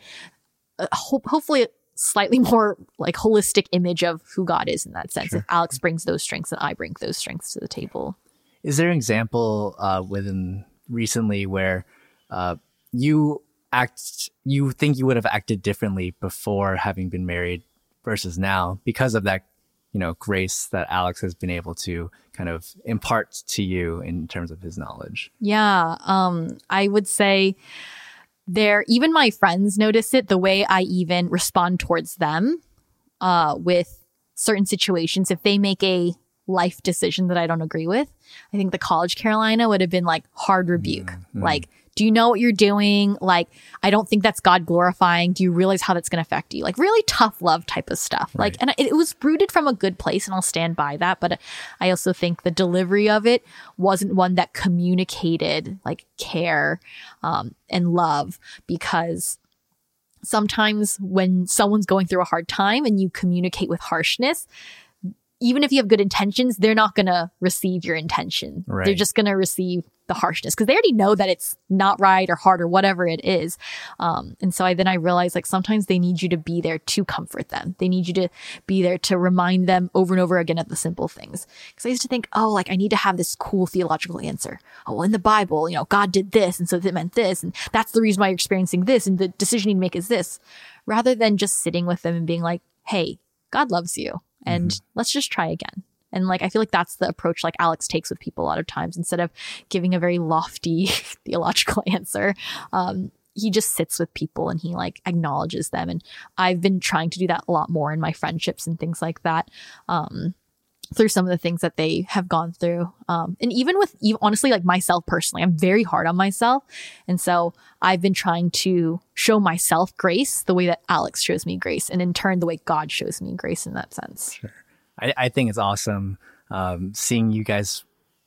uh, ho- hopefully slightly <laughs> more like holistic image of who God is in that sense. Sure. If Alex brings those strengths and I bring those strengths to the table. Is there an example uh, within recently where uh, you act, you think you would have acted differently before having been married versus now because of that, you know, grace that Alex has been able to kind of impart to you in terms of his knowledge? Yeah, um, I would say there. Even my friends notice it. The way I even respond towards them uh, with certain situations. If they make a life decision that I don't agree with. I think the college Carolina would have been like hard rebuke. Mm-hmm. Like, Do you know what you're doing? Like, I don't think that's God glorifying. Do you realize how that's going to affect you? Like, really tough love type of stuff. Right. Like, and it, it was rooted from a good place, and I'll stand by that. But I also think the delivery of it wasn't one that communicated like care um, and love because sometimes when someone's going through a hard time and you communicate with harshness, even if you have good intentions, they're not going to receive your intention. Right. They're just going to receive the harshness because they already know that it's not right or hard or whatever it is. Um, and so I, then I realized like sometimes they need you to be there to comfort them. They need you to be there to remind them over and over again of the simple things. Because I used to think, oh, like I need to have this cool theological answer. Oh, well, in the Bible, you know, God did this, and so it meant this, and that's the reason why you're experiencing this, and the decision you make is this, rather than just sitting with them and being like, hey, God loves you, and mm-hmm. let's just try again. And like, I feel like that's the approach like Alex takes with people a lot of times instead of giving a very lofty <laughs> theological <laughs> answer. Um, he just sits with people and he like acknowledges them. And I've been trying to do that a lot more in my friendships and things like that. Um, through some of the things that they have gone through. Um, and even with, honestly, like myself personally, I'm very hard on myself. And so I've been trying to show myself grace the way that Alex shows me grace, and in turn, the way God shows me grace in that sense. Sure. I, I think it's awesome um, seeing you guys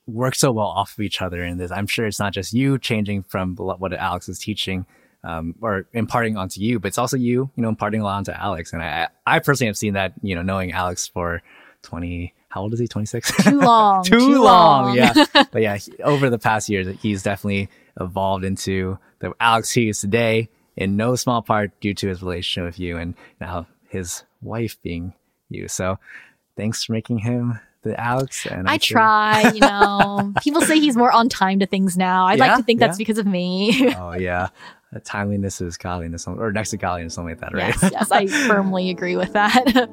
work so well off of each other in this. I'm sure it's not just you changing from what Alex is teaching um, or imparting onto you, but it's also you, you know, imparting a lot onto Alex. And I, I personally have seen that, you know, knowing Alex for 20, how old is he? 26? Too <laughs> long. too, too, long. long. yeah. <laughs> but yeah, he, over the past years, he's definitely evolved into the Alex he is today in no small part due to his relationship with you and now his wife being you. So thanks for making him the Alex. And I'm i try, you know. <laughs> People say he's more on time to things now. I'd yeah, like to think yeah. that's because of me. oh yeah. Timeliness is godliness, or next to godliness, something like that, right? Yes, yes, I <laughs> firmly agree with that. <laughs>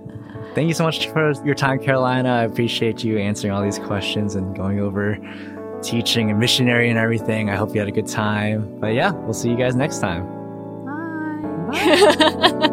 Thank you so much for your time, Carolina. I appreciate you answering all these questions and going over teaching and missionary and everything. I hope you had a good time. But yeah, we'll see you guys next time. Bye. <laughs> Bye.